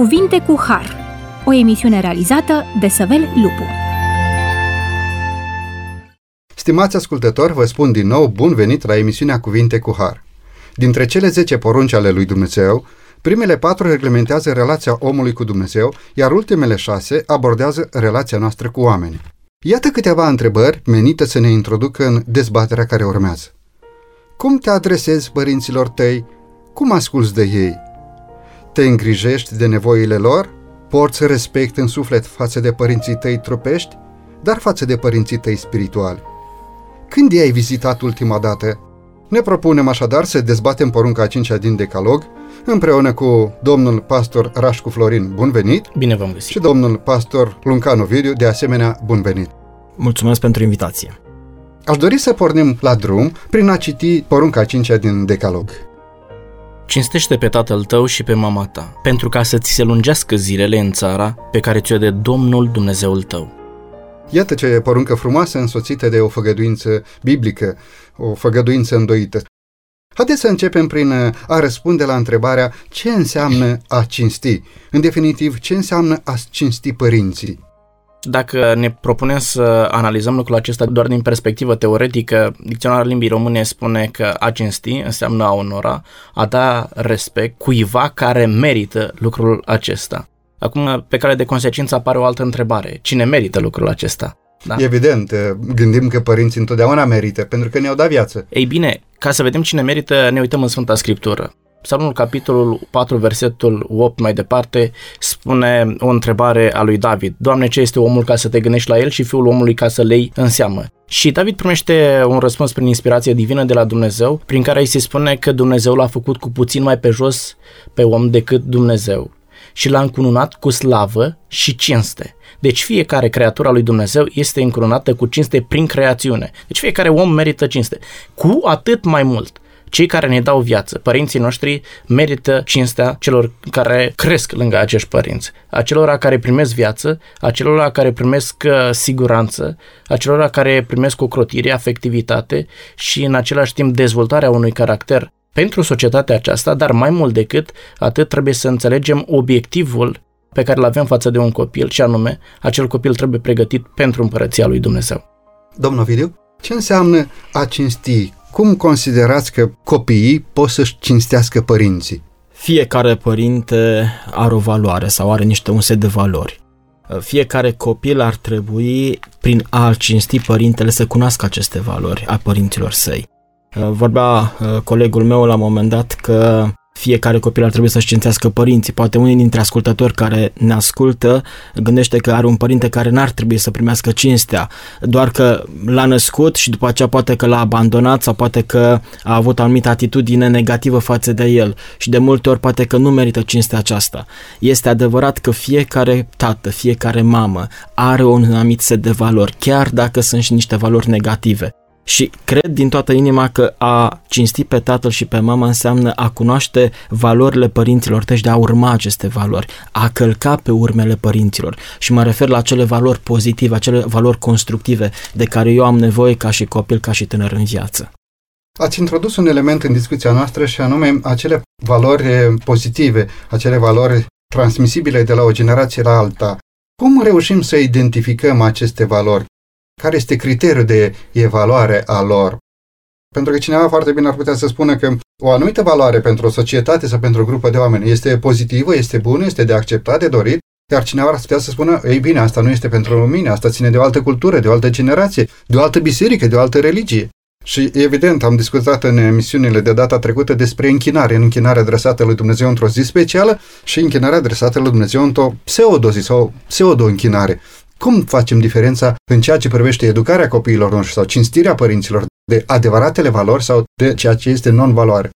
Cuvinte cu Har, o emisiune realizată de Săvel Lupu. Stimați ascultători, vă spun din nou bun venit la emisiunea Cuvinte cu Har. Dintre cele 10 porunci ale lui Dumnezeu, primele patru reglementează relația omului cu Dumnezeu, iar ultimele șase abordează relația noastră cu oameni. Iată câteva întrebări menite să ne introducă în dezbaterea care urmează. Cum te adresezi părinților tăi? Cum asculți de ei? Te îngrijești de nevoile lor? Porți respect în suflet față de părinții tăi trupești, dar față de părinții tăi spirituali. Când i-ai vizitat ultima dată? Ne propunem așadar să dezbatem porunca a cincea din Decalog, împreună cu domnul pastor Rașcu Florin, bun venit! Bine v-am găsit! Și domnul pastor Luncanu Vidiu, de asemenea, bun venit! Mulțumesc pentru invitație! Aș dori să pornim la drum prin a citi porunca a cincea din Decalog. Cinstește pe tatăl tău și pe mama ta, pentru ca să ți se lungească zilele în țara pe care ți-o de Domnul Dumnezeul tău. Iată ce poruncă frumoasă însoțită de o făgăduință biblică, o făgăduință îndoită. Haideți să începem prin a răspunde la întrebarea ce înseamnă a cinsti. În definitiv, ce înseamnă a cinsti părinții. Dacă ne propunem să analizăm lucrul acesta doar din perspectivă teoretică, dicționarul limbii române spune că a cinsti înseamnă a onora, a da respect cuiva care merită lucrul acesta. Acum, pe care de consecință apare o altă întrebare. Cine merită lucrul acesta? Da? Evident, gândim că părinții întotdeauna merită, pentru că ne-au dat viață. Ei bine, ca să vedem cine merită, ne uităm în Sfânta Scriptură. Psalmul capitolul 4, versetul 8 mai departe, spune o întrebare a lui David. Doamne, ce este omul ca să te gândești la el și fiul omului ca să lei în seamă? Și David primește un răspuns prin inspirație divină de la Dumnezeu, prin care îi se spune că Dumnezeu l-a făcut cu puțin mai pe jos pe om decât Dumnezeu și l-a încununat cu slavă și cinste. Deci fiecare creatură a lui Dumnezeu este încununată cu cinste prin creațiune. Deci fiecare om merită cinste. Cu atât mai mult cei care ne dau viață, părinții noștri, merită cinstea celor care cresc lângă acești părinți, acelora care primesc viață, acelora care primesc uh, siguranță, acelora care primesc ocrotire, afectivitate și în același timp dezvoltarea unui caracter pentru societatea aceasta, dar mai mult decât atât trebuie să înțelegem obiectivul pe care îl avem față de un copil, și anume, acel copil trebuie pregătit pentru împărăția lui Dumnezeu. Domnul Vidiu, ce înseamnă a cinsti? Cum considerați că copiii pot să-și cinstească părinții? Fiecare părinte are o valoare sau are niște un set de valori. Fiecare copil ar trebui, prin a cinsti părintele, să cunoască aceste valori a părinților săi. Vorbea colegul meu la un moment dat că fiecare copil ar trebui să-și cințească părinții. Poate unii dintre ascultători care ne ascultă gândește că are un părinte care n-ar trebui să primească cinstea, doar că l-a născut și după aceea poate că l-a abandonat sau poate că a avut o anumită atitudine negativă față de el și de multe ori poate că nu merită cinstea aceasta. Este adevărat că fiecare tată, fiecare mamă are un anumit set de valori, chiar dacă sunt și niște valori negative. Și cred din toată inima că a cinsti pe tatăl și pe mama înseamnă a cunoaște valorile părinților tăi și de a urma aceste valori, a călca pe urmele părinților. Și mă refer la acele valori pozitive, acele valori constructive de care eu am nevoie ca și copil, ca și tânăr în viață. Ați introdus un element în discuția noastră și anume acele valori pozitive, acele valori transmisibile de la o generație la alta. Cum reușim să identificăm aceste valori? Care este criteriul de evaluare a lor? Pentru că cineva foarte bine ar putea să spună că o anumită valoare pentru o societate sau pentru o grupă de oameni este pozitivă, este bună, este de acceptat, de dorit, iar cineva ar putea să spună, ei bine, asta nu este pentru mine, asta ține de o altă cultură, de o altă generație, de o altă biserică, de o altă religie. Și evident, am discutat în emisiunile de data trecută despre închinare, în închinare adresată lui Dumnezeu într-o zi specială și închinare adresată lui Dumnezeu într-o pseudozi sau pseudo-închinare. Cum facem diferența în ceea ce privește educarea copiilor noștri sau cinstirea părinților de adevăratele valori sau de ceea ce este non-valoare?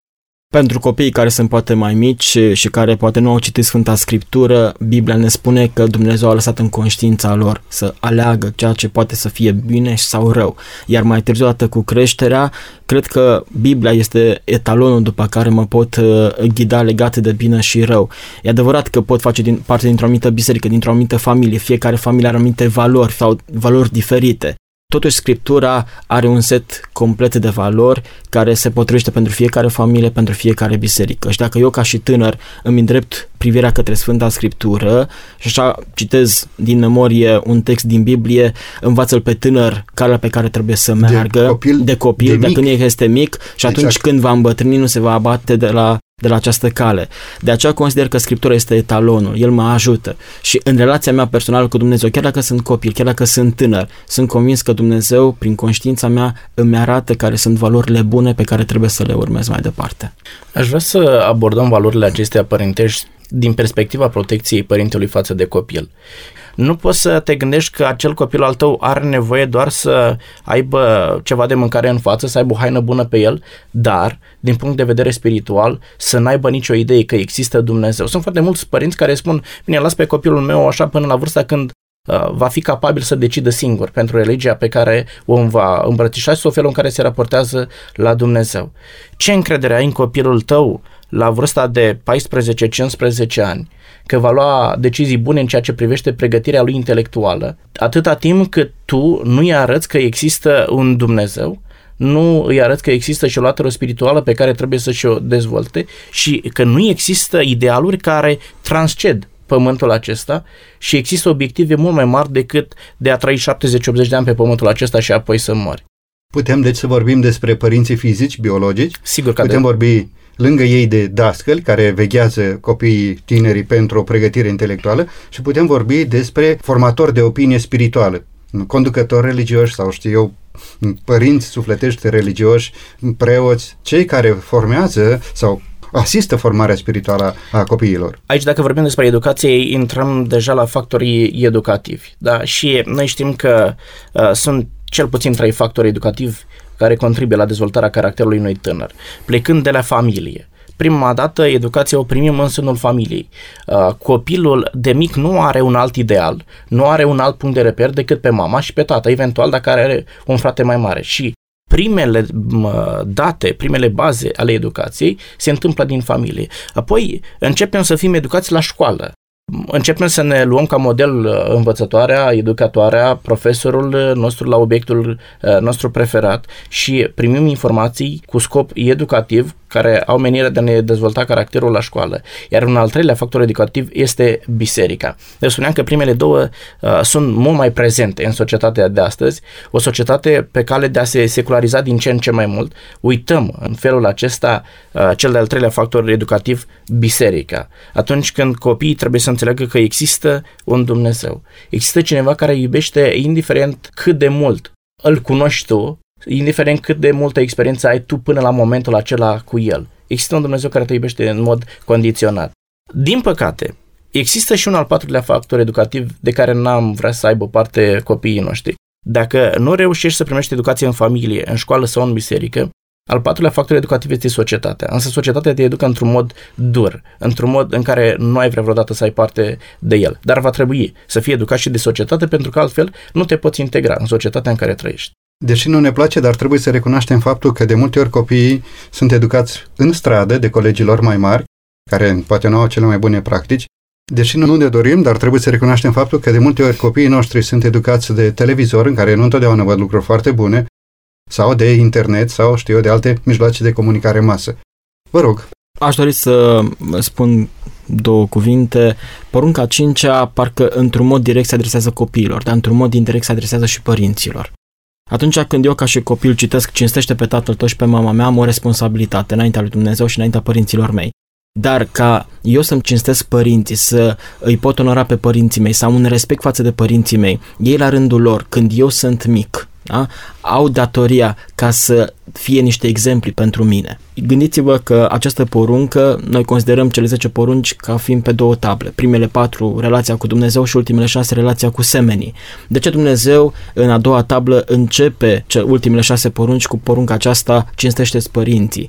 Pentru copiii care sunt poate mai mici și care poate nu au citit Sfânta Scriptură, Biblia ne spune că Dumnezeu a lăsat în conștiința lor să aleagă ceea ce poate să fie bine sau rău. Iar mai târziu, dată cu creșterea, cred că Biblia este etalonul după care mă pot uh, ghida legat de bine și rău. E adevărat că pot face din, parte dintr-o anumită biserică, dintr-o anumită familie, fiecare familie are anumite valori sau valori diferite. Totuși, Scriptura are un set complet de valori care se potrivește pentru fiecare familie, pentru fiecare biserică. Și dacă eu, ca și tânăr, îmi îndrept privirea către Sfânta Scriptură și așa citez din memorie un text din Biblie, învață-l pe tânăr calea pe care trebuie să meargă, de copil, de, copil, de, de când este mic și atunci exact. când va îmbătrâni nu se va abate de la de la această cale. De aceea consider că Scriptura este etalonul, el mă ajută și în relația mea personală cu Dumnezeu, chiar dacă sunt copil, chiar dacă sunt tânăr, sunt convins că Dumnezeu, prin conștiința mea, îmi arată care sunt valorile bune pe care trebuie să le urmez mai departe. Aș vrea să abordăm valorile acestea părintești din perspectiva protecției părintelui față de copil nu poți să te gândești că acel copil al tău are nevoie doar să aibă ceva de mâncare în față, să aibă o haină bună pe el, dar, din punct de vedere spiritual, să n-aibă nicio idee că există Dumnezeu. Sunt foarte mulți părinți care spun, bine, las pe copilul meu așa până la vârsta când uh, va fi capabil să decidă singur pentru religia pe care o va îmbrățișa sau felul în care se raportează la Dumnezeu. Ce încredere ai în copilul tău la vârsta de 14-15 ani că va lua decizii bune în ceea ce privește pregătirea lui intelectuală, atâta timp cât tu nu îi arăți că există un Dumnezeu, nu îi arăți că există și o latură spirituală pe care trebuie să și-o dezvolte și că nu există idealuri care transced pământul acesta și există obiective mult mai mari decât de a trăi 70-80 de ani pe pământul acesta și apoi să mori. Putem deci să vorbim despre părinții fizici, biologici. Sigur că Putem de... vorbi lângă ei de dascăli care veghează copiii tinerii pentru o pregătire intelectuală și putem vorbi despre formatori de opinie spirituală, conducători religioși sau știu eu, părinți sufletești religioși, preoți, cei care formează sau asistă formarea spirituală a copiilor. Aici, dacă vorbim despre educație, intrăm deja la factorii educativi. Da? Și noi știm că uh, sunt cel puțin trei factori educativi care contribuie la dezvoltarea caracterului unui tânăr, plecând de la familie. Prima dată, educația o primim în sânul familiei. Uh, copilul de mic nu are un alt ideal, nu are un alt punct de reper decât pe mama și pe tata, eventual dacă are un frate mai mare. Și primele date, primele baze ale educației se întâmplă din familie. Apoi începem să fim educați la școală începem să ne luăm ca model uh, învățătoarea, educatoarea, profesorul uh, nostru la obiectul uh, nostru preferat și primim informații cu scop educativ care au menirea de a ne dezvolta caracterul la școală. Iar un al treilea factor educativ este biserica. Eu spuneam că primele două uh, sunt mult mai prezente în societatea de astăzi, o societate pe cale de a se seculariza din ce în ce mai mult. Uităm în felul acesta uh, cel de-al treilea factor educativ, biserica. Atunci când copiii trebuie să înțeleagă că există un Dumnezeu. Există cineva care iubește indiferent cât de mult îl cunoști tu, indiferent cât de multă experiență ai tu până la momentul acela cu el. Există un Dumnezeu care te iubește în mod condiționat. Din păcate, există și un al patrulea factor educativ de care n-am vrea să aibă parte copiii noștri. Dacă nu reușești să primești educație în familie, în școală sau în biserică, al patrulea factor educativ este societatea. Însă societatea te educă într-un mod dur, într-un mod în care nu ai vrea vreodată să ai parte de el. Dar va trebui să fii educat și de societate pentru că altfel nu te poți integra în societatea în care trăiești. Deși nu ne place, dar trebuie să recunoaștem faptul că de multe ori copiii sunt educați în stradă de colegilor mai mari, care poate nu au cele mai bune practici, Deși nu ne dorim, dar trebuie să recunoaștem faptul că de multe ori copiii noștri sunt educați de televizor, în care nu întotdeauna văd lucruri foarte bune, sau de internet, sau știu eu, de alte mijloace de comunicare masă. Vă rog. Aș dori să spun două cuvinte. Porunca cincea parcă într-un mod direct se adresează copiilor, dar într-un mod indirect se adresează și părinților. Atunci când eu ca și copil citesc cinstește pe tatăl tău și pe mama mea, am o responsabilitate înaintea lui Dumnezeu și înaintea părinților mei. Dar ca eu să-mi cinstesc părinții, să îi pot onora pe părinții mei, să am un respect față de părinții mei, ei la rândul lor, când eu sunt mic, da? au datoria ca să fie niște exempli pentru mine. Gândiți-vă că această poruncă, noi considerăm cele 10 porunci ca fiind pe două table. Primele patru, relația cu Dumnezeu și ultimele șase, relația cu semenii. De ce Dumnezeu în a doua tablă începe ultimele șase porunci cu porunca aceasta, cinstește-ți părinții?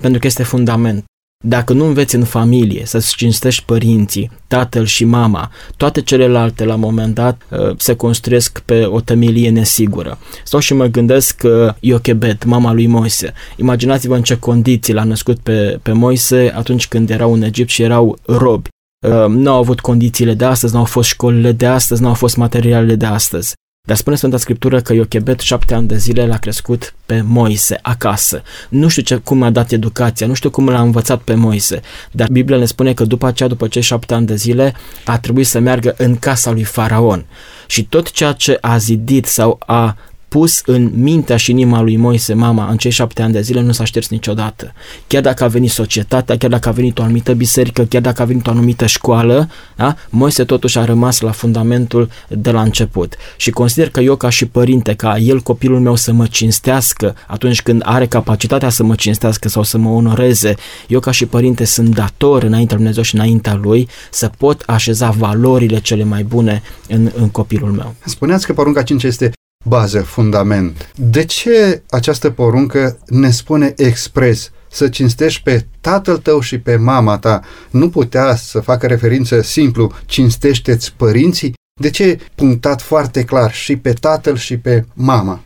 Pentru că este fundament. Dacă nu înveți în familie să-ți cinstești părinții, tatăl și mama, toate celelalte la un moment dat uh, se construiesc pe o tămilie nesigură. Sau și mă gândesc că Iochebed, mama lui Moise, imaginați-vă în ce condiții l-a născut pe, pe Moise atunci când erau în Egipt și erau robi. Uh, nu au avut condițiile de astăzi, nu au fost școlile de astăzi, nu au fost materialele de astăzi. Dar spune Sfânta Scriptură că Iochebet șapte ani de zile l-a crescut pe Moise acasă. Nu știu ce, cum a dat educația, nu știu cum l-a învățat pe Moise, dar Biblia ne spune că după aceea, după cei șapte ani de zile, a trebuit să meargă în casa lui Faraon. Și tot ceea ce a zidit sau a pus în mintea și inima lui Moise, mama, în cei șapte ani de zile nu s-a șters niciodată. Chiar dacă a venit societatea, chiar dacă a venit o anumită biserică, chiar dacă a venit o anumită școală, da? Moise totuși a rămas la fundamentul de la început. Și consider că eu ca și părinte, ca el copilul meu să mă cinstească atunci când are capacitatea să mă cinstească sau să mă onoreze, eu ca și părinte sunt dator înaintea lui Dumnezeu și înaintea lui să pot așeza valorile cele mai bune în, în copilul meu. Spuneați că porunca 5 este bază, fundament. De ce această poruncă ne spune expres să cinstești pe tatăl tău și pe mama ta? Nu putea să facă referință simplu, cinstește-ți părinții? De ce punctat foarte clar și pe tatăl și pe mama?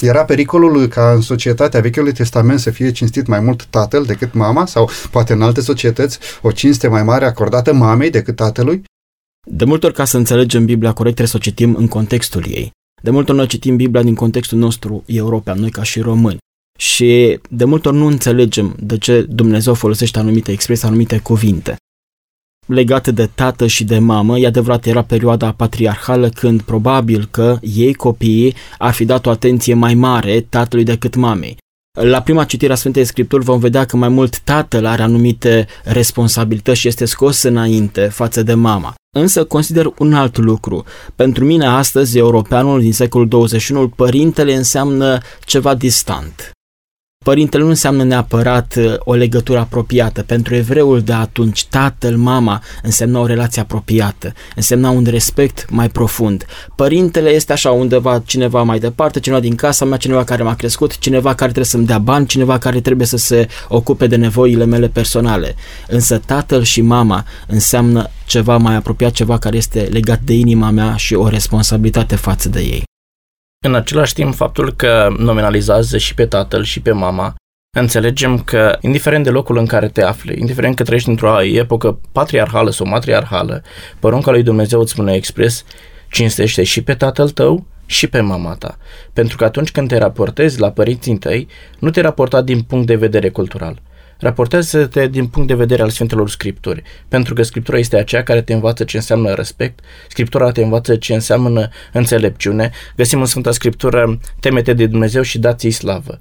Era pericolul ca în societatea Vechiului Testament să fie cinstit mai mult tatăl decât mama sau poate în alte societăți o cinste mai mare acordată mamei decât tatălui? De multe ori, ca să înțelegem Biblia corect, trebuie să o citim în contextul ei. De multe ori noi citim Biblia din contextul nostru european, noi ca și români. Și de multe ori nu înțelegem de ce Dumnezeu folosește anumite expresii, anumite cuvinte. Legate de tată și de mamă, e adevărat, era perioada patriarhală când probabil că ei, copiii, ar fi dat o atenție mai mare tatălui decât mamei. La prima citire a Sfintei Scripturi vom vedea că mai mult tatăl are anumite responsabilități și este scos înainte față de mama. Însă consider un alt lucru. Pentru mine astăzi, europeanul din secolul 21, părintele înseamnă ceva distant. Părintele nu înseamnă neapărat uh, o legătură apropiată. Pentru evreul de atunci, tatăl, mama însemna o relație apropiată, însemna un respect mai profund. Părintele este așa undeva cineva mai departe, cineva din casa mea, cineva care m-a crescut, cineva care trebuie să-mi dea bani, cineva care trebuie să se ocupe de nevoile mele personale. Însă tatăl și mama înseamnă ceva mai apropiat, ceva care este legat de inima mea și o responsabilitate față de ei. În același timp, faptul că nominalizează și pe tatăl și pe mama, înțelegem că, indiferent de locul în care te afli, indiferent că trăiești într-o epocă patriarhală sau matriarhală, porunca lui Dumnezeu îți spune expres, cinstește și pe tatăl tău și pe mama ta. Pentru că atunci când te raportezi la părinții tăi, nu te raporta din punct de vedere cultural raportează-te din punct de vedere al Sfintelor Scripturi, pentru că Scriptura este aceea care te învață ce înseamnă respect, Scriptura te învață ce înseamnă înțelepciune, găsim în Sfânta Scriptură temete de Dumnezeu și dați-i slavă.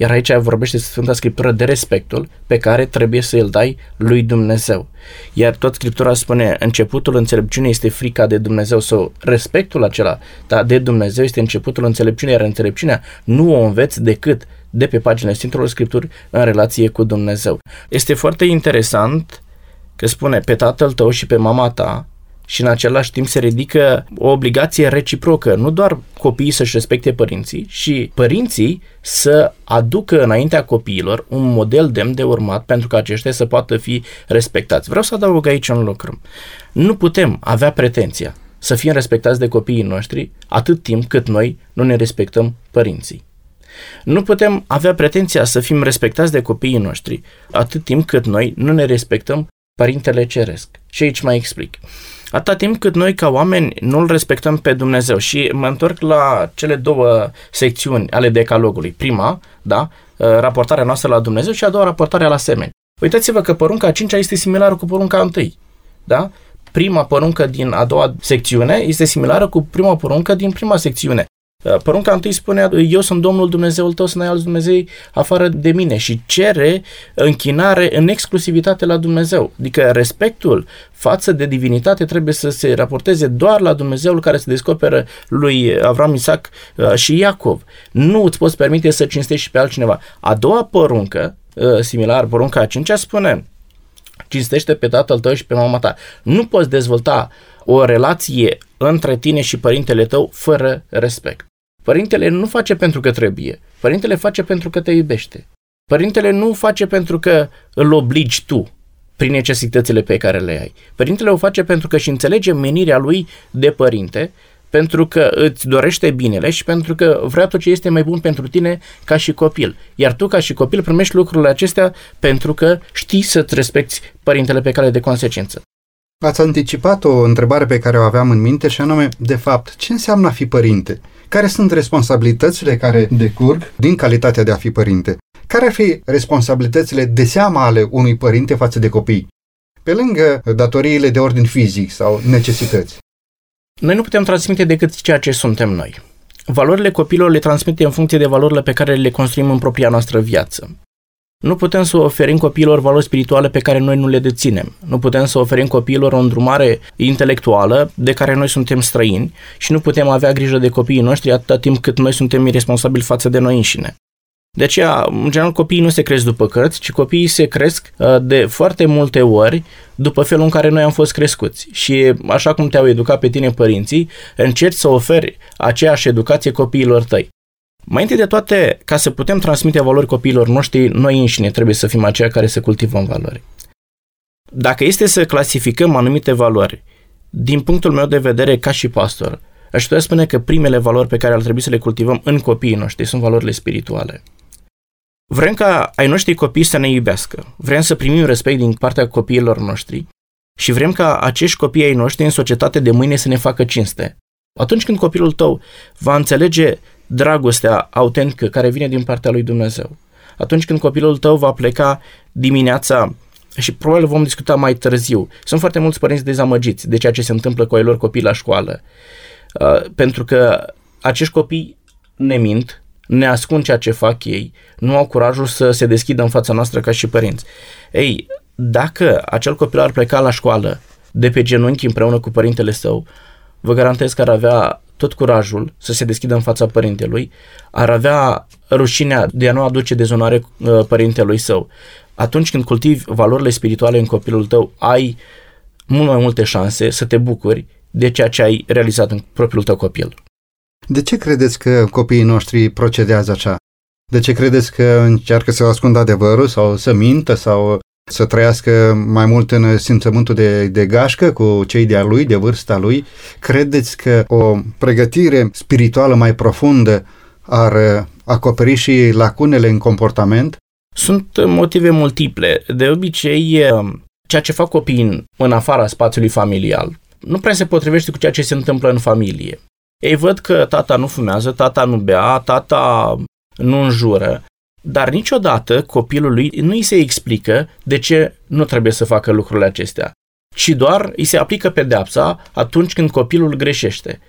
Iar aici vorbește Sfânta Scriptură de respectul pe care trebuie să îl dai lui Dumnezeu. Iar tot Scriptura spune, începutul înțelepciunii este frica de Dumnezeu sau respectul acela da, de Dumnezeu este începutul înțelepciunii, iar înțelepciunea nu o înveți decât de pe paginile Sfintelor Scripturi în relație cu Dumnezeu. Este foarte interesant că spune pe tatăl tău și pe mama ta și în același timp se ridică o obligație reciprocă, nu doar copiii să-și respecte părinții, și părinții să aducă înaintea copiilor un model demn de urmat pentru ca aceștia să poată fi respectați. Vreau să adaug aici un lucru. Nu putem avea pretenția să fim respectați de copiii noștri atât timp cât noi nu ne respectăm părinții. Nu putem avea pretenția să fim respectați de copiii noștri atât timp cât noi nu ne respectăm Părintele Ceresc. Și aici mai explic. Atâta timp cât noi ca oameni nu-L respectăm pe Dumnezeu și mă întorc la cele două secțiuni ale decalogului. Prima, da, raportarea noastră la Dumnezeu și a doua, raportarea la semeni. Uitați-vă că porunca a cincea este similară cu porunca a întâi. Da? Prima poruncă din a doua secțiune este similară cu prima poruncă din prima secțiune. Uh, porunca întâi spunea, eu sunt Domnul Dumnezeul tău, să n-ai alți Dumnezei afară de mine și cere închinare în exclusivitate la Dumnezeu. Adică respectul față de divinitate trebuie să se raporteze doar la Dumnezeul care se descoperă lui Avram, Isaac uh, și Iacov. Nu îți poți permite să cinstești și pe altcineva. A doua poruncă, uh, similar porunca a cincea, spune cinstește pe tatăl tău și pe mama ta. Nu poți dezvolta o relație între tine și părintele tău fără respect. Părintele nu face pentru că trebuie. Părintele face pentru că te iubește. Părintele nu face pentru că îl obligi tu prin necesitățile pe care le ai. Părintele o face pentru că și înțelege menirea lui de părinte, pentru că îți dorește binele și pentru că vrea tot ce este mai bun pentru tine ca și copil. Iar tu ca și copil primești lucrurile acestea pentru că știi să-ți respecti părintele pe care de consecință. Ați anticipat o întrebare pe care o aveam în minte și anume, de fapt, ce înseamnă a fi părinte? Care sunt responsabilitățile care decurg din calitatea de a fi părinte? Care ar fi responsabilitățile de seama ale unui părinte față de copii? Pe lângă datoriile de ordin fizic sau necesități. Noi nu putem transmite decât ceea ce suntem noi. Valorile copilor le transmitem în funcție de valorile pe care le construim în propria noastră viață. Nu putem să oferim copiilor valori spirituale pe care noi nu le deținem. Nu putem să oferim copiilor o îndrumare intelectuală de care noi suntem străini și nu putem avea grijă de copiii noștri atâta timp cât noi suntem irresponsabili față de noi înșine. De aceea, în general, copiii nu se cresc după cărți, ci copiii se cresc uh, de foarte multe ori după felul în care noi am fost crescuți. Și așa cum te-au educat pe tine părinții, încerci să oferi aceeași educație copiilor tăi. Mai întâi de toate, ca să putem transmite valori copiilor noștri, noi înșine trebuie să fim aceia care să cultivăm valori. Dacă este să clasificăm anumite valori, din punctul meu de vedere ca și pastor, aș putea spune că primele valori pe care ar trebui să le cultivăm în copiii noștri sunt valorile spirituale. Vrem ca ai noștri copii să ne iubească, vrem să primim respect din partea copiilor noștri și vrem ca acești copii ai noștri în societate de mâine să ne facă cinste. Atunci când copilul tău va înțelege dragostea autentică care vine din partea lui Dumnezeu, atunci când copilul tău va pleca dimineața și probabil vom discuta mai târziu. Sunt foarte mulți părinți dezamăgiți de ceea ce se întâmplă cu ai lor copii la școală. Uh, pentru că acești copii ne mint, ne ascund ceea ce fac ei, nu au curajul să se deschidă în fața noastră ca și părinți. Ei, dacă acel copil ar pleca la școală de pe genunchi împreună cu părintele său, vă garantez că ar avea tot curajul să se deschidă în fața părintelui, ar avea rușinea de a nu aduce dezonare uh, părintelui său. Atunci când cultivi valorile spirituale în copilul tău, ai mult mai multe șanse să te bucuri de ceea ce ai realizat în propriul tău copil. De ce credeți că copiii noștri procedează așa? De ce credeți că încearcă să ascundă adevărul sau să mintă sau să trăiască mai mult în simțământul de, de gașcă cu cei de-a lui, de vârsta lui? Credeți că o pregătire spirituală mai profundă ar acoperi și lacunele în comportament? Sunt motive multiple. De obicei, ceea ce fac copiii în afara spațiului familial nu prea se potrivește cu ceea ce se întâmplă în familie. Ei văd că tata nu fumează, tata nu bea, tata nu înjură, dar niciodată copilului nu îi se explică de ce nu trebuie să facă lucrurile acestea, ci doar îi se aplică pedeapsa atunci când copilul greșește.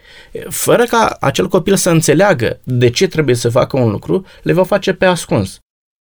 Fără ca acel copil să înțeleagă de ce trebuie să facă un lucru, le va face pe ascuns.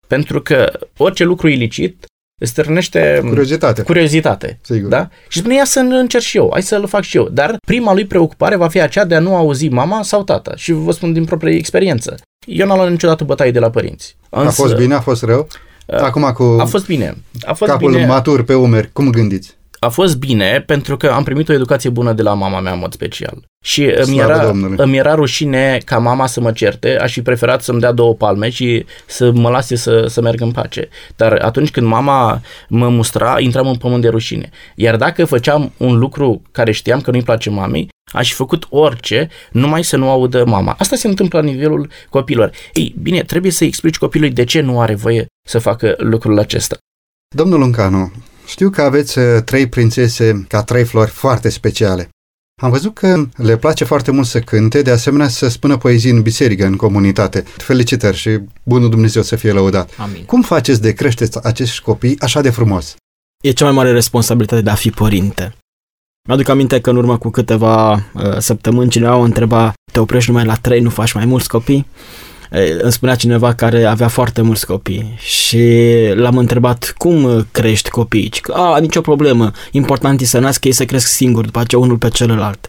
Pentru că orice lucru ilicit stârnește curiozitate. curiozitate Sigur. Da? Și spune, ia să încerc și eu, hai să-l fac și eu. Dar prima lui preocupare va fi aceea de a nu auzi mama sau tata. Și vă spun din proprie experiență. Eu n-am luat niciodată bătaie de la părinți. Însă, a fost bine, a fost rău? Acum cu a fost bine. A fost capul bine. matur pe umeri, cum gândiți? A fost bine pentru că am primit o educație bună de la mama mea în mod special. Și îmi Slavă era, Domnului. îmi era rușine ca mama să mă certe, aș fi preferat să-mi dea două palme și să mă lase să, să merg în pace. Dar atunci când mama mă mustra, intram în pământ de rușine. Iar dacă făceam un lucru care știam că nu-i place mamei, aș fi făcut orice, numai să nu audă mama. Asta se întâmplă la nivelul copilor. Ei, bine, trebuie să explici copilului de ce nu are voie să facă lucrul acesta. Domnul Luncanu, știu că aveți uh, trei prințese ca trei flori foarte speciale. Am văzut că le place foarte mult să cânte, de asemenea să spună poezii în biserică, în comunitate. Felicitări și bunul Dumnezeu să fie lăudat. Amin. Cum faceți de creșteți acești copii așa de frumos? E cea mai mare responsabilitate de a fi părinte. Mi-aduc aminte că în urmă cu câteva uh, săptămâni cineva o întreba te oprești numai la trei, nu faci mai mulți copii? Îmi spunea cineva care avea foarte mulți copii și l-am întrebat cum crești copiii? Că, a, nicio problemă, important e să nască ei să cresc singuri, după aceea unul pe celălalt.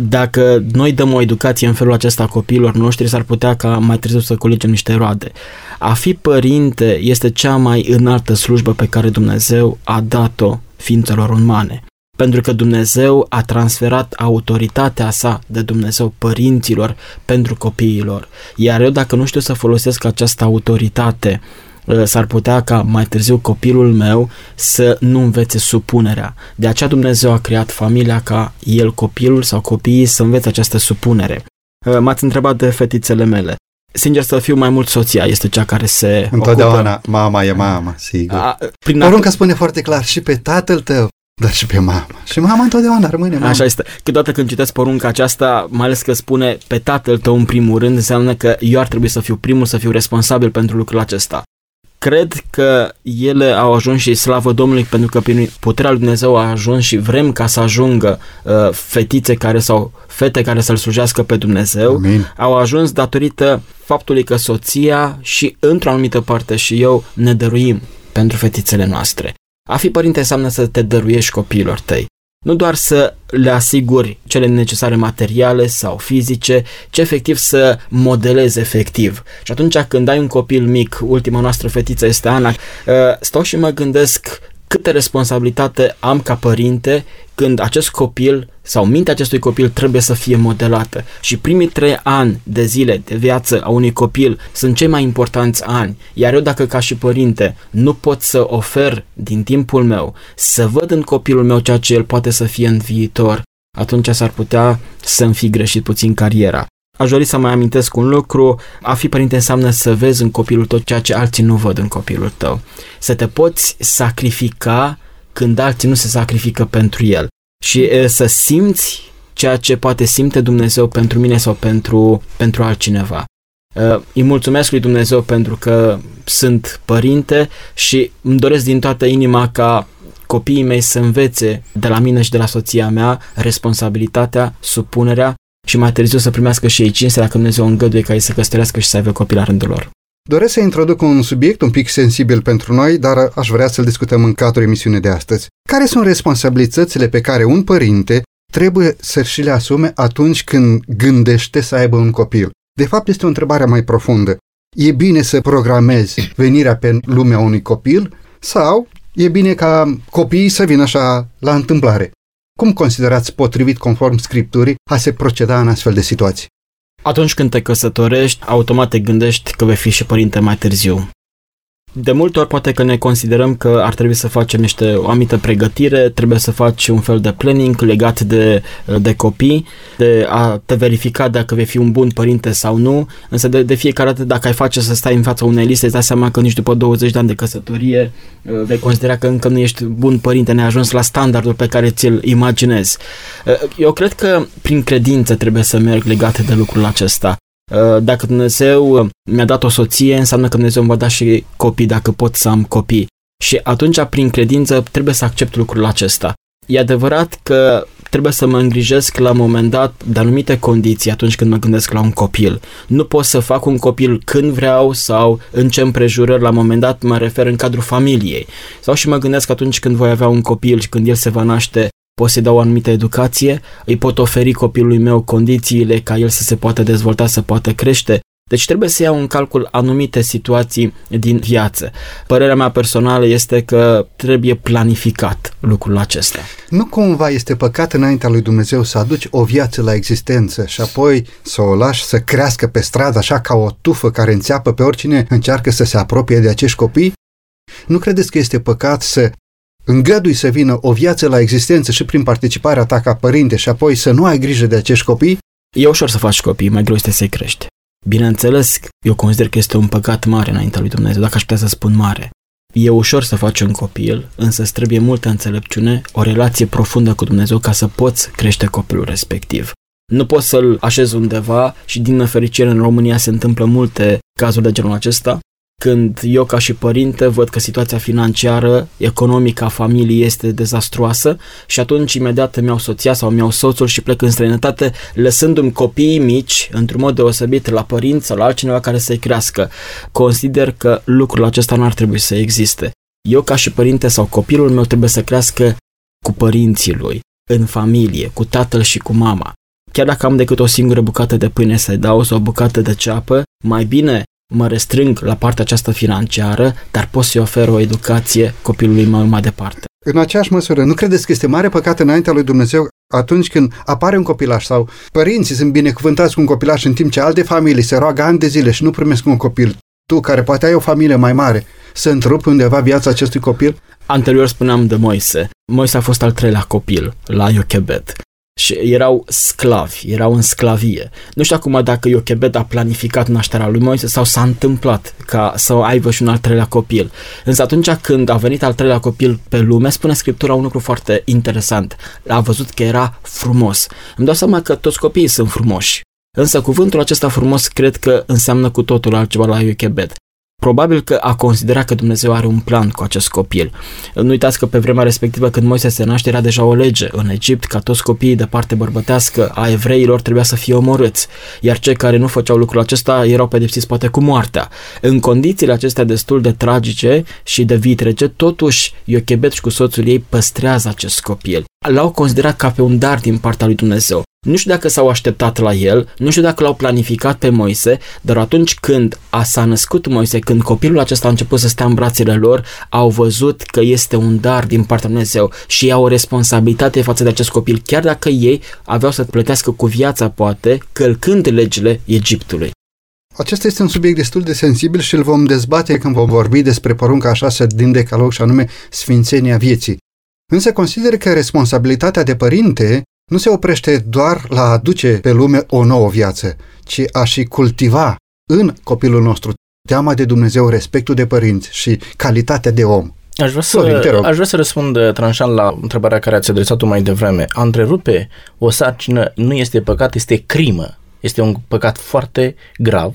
Dacă noi dăm o educație în felul acesta copiilor noștri, s-ar putea ca mai târziu să colegem niște roade. A fi părinte este cea mai înaltă slujbă pe care Dumnezeu a dat-o ființelor umane pentru că Dumnezeu a transferat autoritatea sa de Dumnezeu părinților pentru copiilor. Iar eu dacă nu știu să folosesc această autoritate, ă, s-ar putea ca mai târziu copilul meu să nu învețe supunerea. De aceea Dumnezeu a creat familia ca el, copilul sau copiii să învețe această supunere. Ă, m-ați întrebat de fetițele mele. Sincer să fiu mai mult soția este cea care se Întotdeauna ocupă. mama e mama, sigur. A, prin Porunca spune foarte clar și pe tatăl tău dar și pe mama. Și mama întotdeauna rămâne mama. Așa este. Câteodată când citesc porunca aceasta, mai ales că spune pe tatăl tău în primul rând, înseamnă că eu ar trebui să fiu primul, să fiu responsabil pentru lucrul acesta. Cred că ele au ajuns și slavă Domnului pentru că prin puterea lui Dumnezeu a ajuns și vrem ca să ajungă uh, fetițe care sau fete care să-L slujească pe Dumnezeu. Amin. Au ajuns datorită faptului că soția și într-o anumită parte și eu ne dăruim pentru fetițele noastre. A fi părinte înseamnă să te dăruiești copiilor tăi. Nu doar să le asiguri cele necesare materiale sau fizice, ci efectiv să modelezi efectiv. Și atunci când ai un copil mic, ultima noastră fetiță este Ana, uh, stau și mă gândesc câtă responsabilitate am ca părinte când acest copil sau mintea acestui copil trebuie să fie modelată. Și primii trei ani de zile de viață a unui copil sunt cei mai importanți ani. Iar eu dacă ca și părinte nu pot să ofer din timpul meu, să văd în copilul meu ceea ce el poate să fie în viitor, atunci s-ar putea să-mi fi greșit puțin cariera. Aș dori să mai amintesc un lucru, a fi părinte înseamnă să vezi în copilul tău ceea ce alții nu văd în copilul tău. Să te poți sacrifica când alții nu se sacrifică pentru el și e, să simți ceea ce poate simte Dumnezeu pentru mine sau pentru, pentru altcineva. Îi mulțumesc lui Dumnezeu pentru că sunt părinte și îmi doresc din toată inima ca copiii mei să învețe de la mine și de la soția mea responsabilitatea, supunerea și mai târziu să primească și ei cinste dacă Dumnezeu îngăduie ca ei să căsătorească și să aibă copii la rândul lor. Doresc să introduc un subiect un pic sensibil pentru noi, dar aș vrea să-l discutăm în cadrul emisiunii de astăzi. Care sunt responsabilitățile pe care un părinte trebuie să și le asume atunci când gândește să aibă un copil? De fapt, este o întrebare mai profundă. E bine să programezi venirea pe lumea unui copil sau e bine ca copiii să vină așa la întâmplare? Cum considerați potrivit conform scripturii a se proceda în astfel de situații? Atunci când te căsătorești, automat te gândești că vei fi și părinte mai târziu. De multe ori poate că ne considerăm că ar trebui să facem niște o anumită pregătire, trebuie să faci un fel de planning legat de, de copii, de a te verifica dacă vei fi un bun părinte sau nu, însă de, de fiecare dată dacă ai face să stai în fața unei liste, îți dai seama că nici după 20 de ani de căsătorie uh, vei considera că încă nu ești bun părinte, ne ajuns la standardul pe care ți-l imaginezi. Uh, eu cred că prin credință trebuie să merg legat de lucrul acesta. Uh, dacă Dumnezeu uh, mi-a dat o soție, înseamnă că Dumnezeu îmi va da și copii dacă pot să am copii. Și atunci, prin credință, trebuie să accept lucrul acesta. E adevărat că trebuie să mă îngrijesc la un moment dat de anumite condiții atunci când mă gândesc la un copil. Nu pot să fac un copil când vreau sau în ce împrejurări la un moment dat mă refer în cadrul familiei. Sau și mă gândesc atunci când voi avea un copil și când el se va naște pot să-i dau o anumită educație, îi pot oferi copilului meu condițiile ca el să se poată dezvolta, să poată crește. Deci trebuie să iau în calcul anumite situații din viață. Părerea mea personală este că trebuie planificat lucrul acesta. Nu cumva este păcat înaintea lui Dumnezeu să aduci o viață la existență și apoi să o lași să crească pe stradă așa ca o tufă care înțeapă pe oricine încearcă să se apropie de acești copii? Nu credeți că este păcat să îngădui să vină o viață la existență și prin participarea ta ca părinte și apoi să nu ai grijă de acești copii? E ușor să faci copii, mai greu este să-i crești. Bineînțeles, eu consider că este un păcat mare înaintea lui Dumnezeu, dacă aș putea să spun mare. E ușor să faci un copil, însă îți trebuie multă înțelepciune, o relație profundă cu Dumnezeu ca să poți crește copilul respectiv. Nu poți să-l așezi undeva și din nefericire în România se întâmplă multe cazuri de genul acesta, când eu ca și părinte văd că situația financiară, economică a familiei este dezastruoasă și atunci imediat îmi iau soția sau îmi iau soțul și plec în străinătate lăsându-mi copiii mici într-un mod deosebit la părinți sau la altcineva care să-i crească. Consider că lucrul acesta nu ar trebui să existe. Eu ca și părinte sau copilul meu trebuie să crească cu părinții lui, în familie, cu tatăl și cu mama. Chiar dacă am decât o singură bucată de pâine să-i dau sau o bucată de ceapă, mai bine mă restrâng la partea aceasta financiară, dar pot să-i ofer o educație copilului meu mai departe. În aceeași măsură, nu credeți că este mare păcat înaintea lui Dumnezeu atunci când apare un copilaș sau părinții sunt binecuvântați cu un copilaș în timp ce alte familii se roagă ani de zile și nu primesc un copil? Tu, care poate ai o familie mai mare, să întrupi undeva viața acestui copil? Anterior spuneam de Moise. Moise a fost al treilea copil la Iochebed. Și erau sclavi, erau în sclavie. Nu știu acum dacă Iochebed a planificat nașterea lui Moise sau s-a întâmplat ca să aibă și un al treilea copil. Însă atunci când a venit al treilea copil pe lume, spune Scriptura un lucru foarte interesant. A văzut că era frumos. Îmi dau seama că toți copiii sunt frumoși. Însă cuvântul acesta frumos cred că înseamnă cu totul altceva la Iochebed. Probabil că a considerat că Dumnezeu are un plan cu acest copil. Nu uitați că pe vremea respectivă când Moise se naște era deja o lege în Egipt ca toți copiii de parte bărbătească a evreilor trebuia să fie omorâți, iar cei care nu făceau lucrul acesta erau pedepsiți poate cu moartea. În condițiile acestea destul de tragice și de vitrege, totuși Iochebet și cu soțul ei păstrează acest copil. L-au considerat ca pe un dar din partea lui Dumnezeu. Nu știu dacă s-au așteptat la el, nu știu dacă l-au planificat pe Moise, dar atunci când a s-a născut Moise, când copilul acesta a început să stea în brațele lor, au văzut că este un dar din partea Dumnezeu și au o responsabilitate față de acest copil, chiar dacă ei aveau să plătească cu viața, poate, călcând legile Egiptului. Acesta este un subiect destul de sensibil și îl vom dezbate când vom vorbi despre porunca șase din decalog și anume sfințenia vieții. Însă consider că responsabilitatea de părinte nu se oprește doar la a aduce pe lume o nouă viață, ci a și cultiva în copilul nostru teama de Dumnezeu, respectul de părinți și calitatea de om. Aș vrea, să, Florin, aș vrea să răspund uh, tranșant la întrebarea care ați adresat-o mai devreme. A întrerupe o sarcină nu este păcat, este crimă. Este un păcat foarte grav.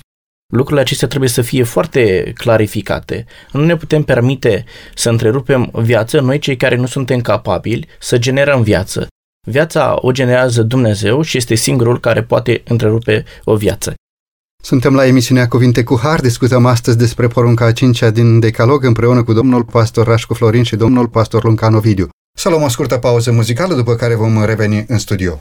Lucrurile acestea trebuie să fie foarte clarificate. Nu ne putem permite să întrerupem viață noi cei care nu suntem capabili să generăm viață. Viața o generează Dumnezeu și este singurul care poate întrerupe o viață. Suntem la emisiunea Cuvinte cu Har, discutăm astăzi despre porunca a cincea din Decalog împreună cu domnul pastor Rașcu Florin și domnul pastor Luncan Ovidiu. Să luăm o scurtă pauză muzicală, după care vom reveni în studio.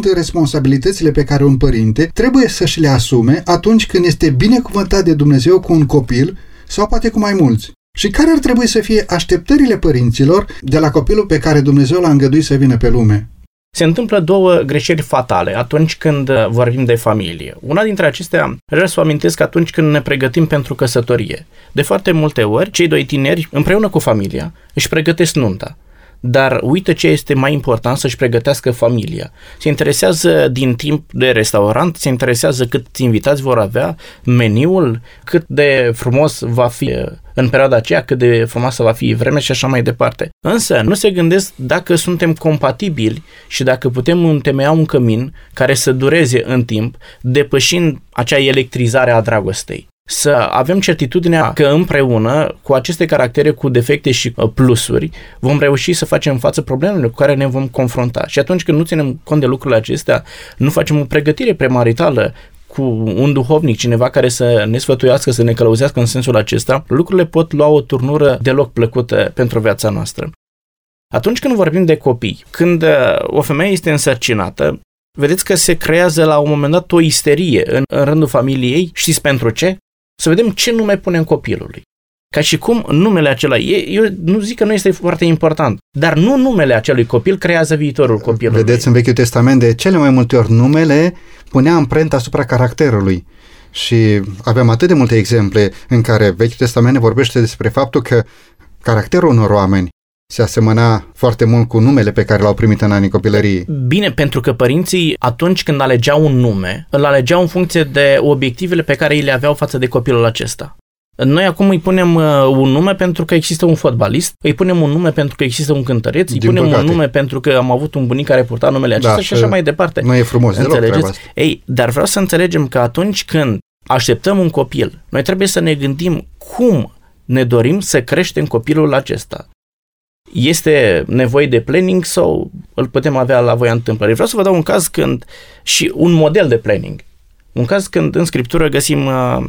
Sunt responsabilitățile pe care un părinte trebuie să și le asume atunci când este binecuvântat de Dumnezeu cu un copil sau poate cu mai mulți. Și care ar trebui să fie așteptările părinților de la copilul pe care Dumnezeu l-a îngăduit să vină pe lume? Se întâmplă două greșeli fatale atunci când uh, vorbim de familie. Una dintre acestea, vreau să vă amintesc atunci când ne pregătim pentru căsătorie. De foarte multe ori, cei doi tineri, împreună cu familia, își pregătesc nunta dar uită ce este mai important să-și pregătească familia. Se interesează din timp de restaurant, se interesează cât invitați vor avea, meniul, cât de frumos va fi în perioada aceea, cât de frumoasă va fi vremea și așa mai departe. Însă nu se gândesc dacă suntem compatibili și dacă putem întemeia un cămin care să dureze în timp, depășind acea electrizare a dragostei să avem certitudinea că împreună, cu aceste caractere, cu defecte și uh, plusuri, vom reuși să facem față problemelor cu care ne vom confrunta. Și atunci când nu ținem cont de lucrurile acestea, nu facem o pregătire premaritală cu un duhovnic, cineva care să ne sfătuiască, să ne călăuzească în sensul acesta, lucrurile pot lua o turnură deloc plăcută pentru viața noastră. Atunci când vorbim de copii, când uh, o femeie este însărcinată, vedeți că se creează la un moment dat o isterie în, în rândul familiei. Știți pentru ce? Să vedem ce nume punem copilului. Ca și cum numele acela, eu nu zic că nu este foarte important, dar nu numele acelui copil creează viitorul copilului. Vedeți în Vechiul Testament, de cele mai multe ori numele punea amprenta asupra caracterului. Și avem atât de multe exemple în care Vechiul Testament vorbește despre faptul că caracterul unor oameni se asemăna foarte mult cu numele pe care l-au primit în anii copilăriei. Bine, pentru că părinții, atunci când alegeau un nume, îl alegeau în funcție de obiectivele pe care îi le aveau față de copilul acesta. Noi acum îi punem uh, un nume pentru că există un fotbalist, îi punem un nume pentru că există un cântăreț, îi punem păcate. un nume pentru că am avut un bunic care purta numele acesta da, și așa mai departe. Nu e frumos Înțelegeți? Ei, dar vreau să înțelegem că atunci când așteptăm un copil, noi trebuie să ne gândim cum ne dorim să creștem copilul acesta. Este nevoie de planning sau îl putem avea la voia întâmplării? Vreau să vă dau un caz când și un model de planning. Un caz când în scriptură găsim uh,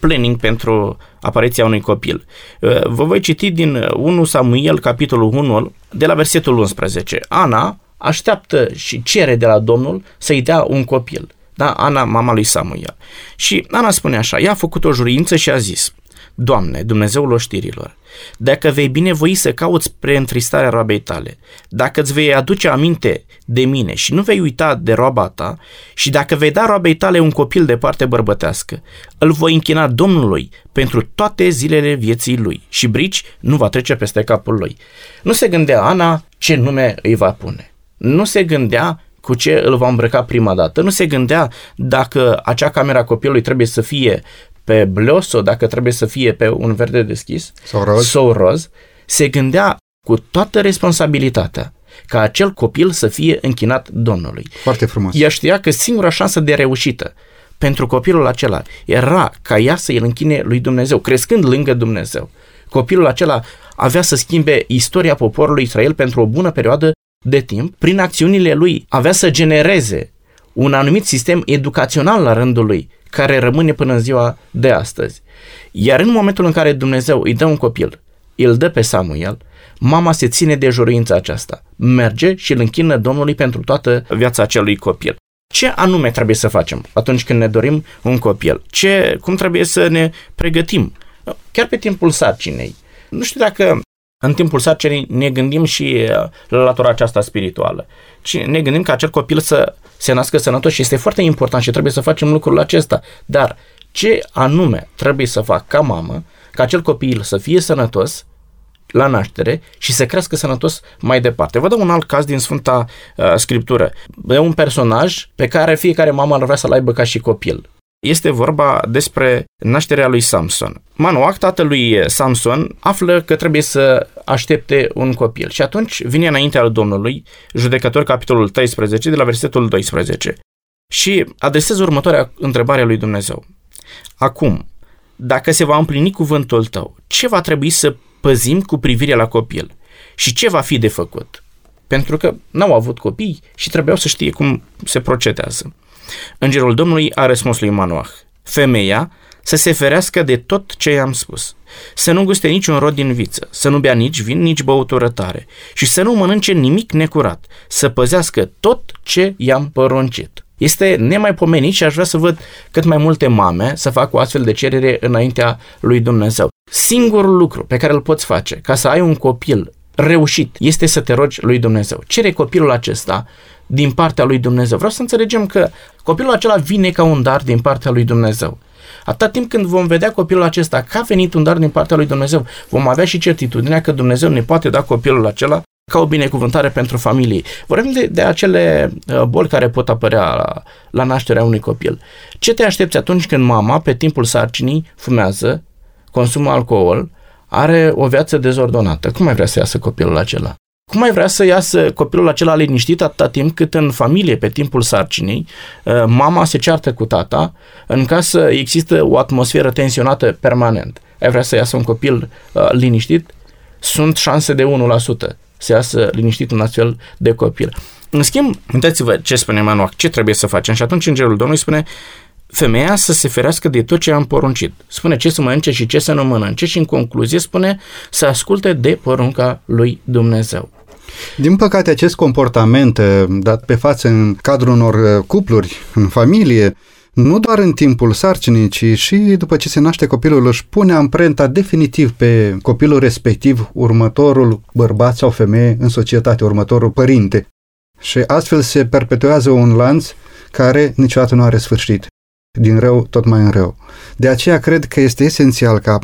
planning pentru apariția unui copil. Uh, vă voi citi din 1 Samuel, capitolul 1, de la versetul 11. Ana așteaptă și cere de la Domnul să-i dea un copil. Da? Ana, mama lui Samuel. Și Ana spune așa, ea a făcut o jurință și a zis, Doamne, Dumnezeul oștirilor, dacă vei binevoi să cauți preîntristarea roabei tale, dacă îți vei aduce aminte de mine și nu vei uita de roaba ta, și dacă vei da roabei tale un copil de parte bărbătească, îl voi închina Domnului pentru toate zilele vieții lui și brici nu va trece peste capul lui. Nu se gândea Ana ce nume îi va pune. Nu se gândea cu ce îl va îmbrăca prima dată. Nu se gândea dacă acea camera copilului trebuie să fie pe blos sau dacă trebuie să fie pe un verde deschis sau roz, sau roz se gândea cu toată responsabilitatea ca acel copil să fie închinat Domnului. Foarte frumos. Ea știa că singura șansă de reușită pentru copilul acela era ca ea să îl închine lui Dumnezeu, crescând lângă Dumnezeu. Copilul acela avea să schimbe istoria poporului Israel pentru o bună perioadă de timp, prin acțiunile lui avea să genereze un anumit sistem educațional la rândul lui, care rămâne până în ziua de astăzi. Iar în momentul în care Dumnezeu îi dă un copil, îl dă pe Samuel, mama se ține de juruința aceasta. Merge și îl închină Domnului pentru toată viața acelui copil. Ce anume trebuie să facem atunci când ne dorim un copil? Ce, cum trebuie să ne pregătim? Chiar pe timpul sarcinei. Nu știu dacă în timpul sarcinii ne gândim și uh, la latura aceasta spirituală, ci ne gândim că acel copil să se nască sănătos și este foarte important și trebuie să facem lucrul acesta. Dar ce anume trebuie să fac ca mamă ca acel copil să fie sănătos la naștere și să crească sănătos mai departe. Vă dau un alt caz din Sfânta uh, Scriptură. E un personaj pe care fiecare mamă ar vrea să-l aibă ca și copil. Este vorba despre nașterea lui Samson. Manoac, tatălui Samson, află că trebuie să aștepte un copil și atunci vine înaintea lui Domnului, judecător capitolul 13, de la versetul 12 și adresează următoarea întrebare lui Dumnezeu. Acum, dacă se va împlini cuvântul tău, ce va trebui să păzim cu privire la copil și ce va fi de făcut? Pentru că n-au avut copii și trebuiau să știe cum se procedează. Îngerul Domnului a răspuns lui Manoah, femeia să se ferească de tot ce i-am spus. să nu guste niciun rod din viță, să nu bea nici vin, nici băutură tare și să nu mănânce nimic necurat, să păzească tot ce i-am poruncit. Este nemaipomenit și aș vrea să văd cât mai multe mame să facă o astfel de cerere înaintea lui Dumnezeu. Singurul lucru pe care îl poți face ca să ai un copil reușit este să te rogi lui Dumnezeu. Cere copilul acesta din partea lui Dumnezeu. Vreau să înțelegem că copilul acela vine ca un dar din partea lui Dumnezeu. Atâta timp când vom vedea copilul acesta că a venit un dar din partea lui Dumnezeu, vom avea și certitudinea că Dumnezeu ne poate da copilul acela ca o binecuvântare pentru familie. Vorbim de, de acele uh, boli care pot apărea la, la nașterea unui copil. Ce te aștepți atunci când mama, pe timpul sarcinii, fumează, consumă alcool, are o viață dezordonată? Cum mai vrea să iasă copilul acela? Cum mai vrea să iasă copilul acela liniștit atâta timp cât în familie, pe timpul sarcinii, uh, mama se ceartă cu tata, în casă există o atmosferă tensionată permanent. Ai vrea să iasă un copil uh, liniștit? Sunt șanse de 1% să iasă liniștit un astfel de copil. În schimb, uitați-vă ce spune Manoac, ce trebuie să facem. Și atunci Îngerul Domnului spune, femeia să se ferească de tot ce am poruncit. Spune ce să mănânce și ce să nu mănânce și în concluzie spune să asculte de porunca lui Dumnezeu. Din păcate, acest comportament eh, dat pe față în cadrul unor eh, cupluri, în familie, nu doar în timpul sarcinii, ci și după ce se naște copilul își pune amprenta definitiv pe copilul respectiv, următorul bărbat sau femeie în societate, următorul părinte. Și astfel se perpetuează un lanț care niciodată nu are sfârșit. Din rău tot mai în rău. De aceea cred că este esențial ca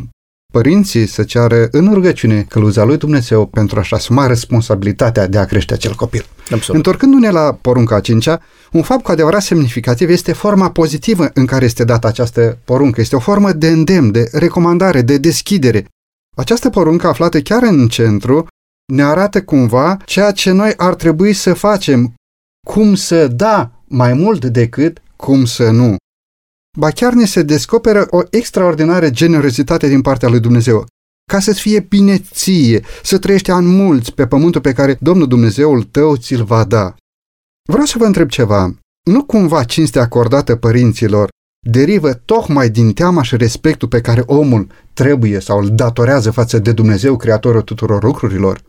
părinții să ceară în rugăciune căluza lui Dumnezeu pentru a-și asuma responsabilitatea de a crește acel copil. Absolut. Întorcându-ne la porunca a cincea, un fapt cu adevărat semnificativ este forma pozitivă în care este dată această poruncă. Este o formă de îndemn, de recomandare, de deschidere. Această poruncă aflată chiar în centru ne arată cumva ceea ce noi ar trebui să facem, cum să da mai mult decât cum să nu. Ba chiar ne se descoperă o extraordinară generozitate din partea lui Dumnezeu, ca să-ți fie bine ție, să trăiești an mulți pe pământul pe care Domnul Dumnezeul tău ți-l va da. Vreau să vă întreb ceva. Nu cumva cinstea acordată părinților derivă tocmai din teama și respectul pe care omul trebuie sau îl datorează față de Dumnezeu, creatorul tuturor lucrurilor?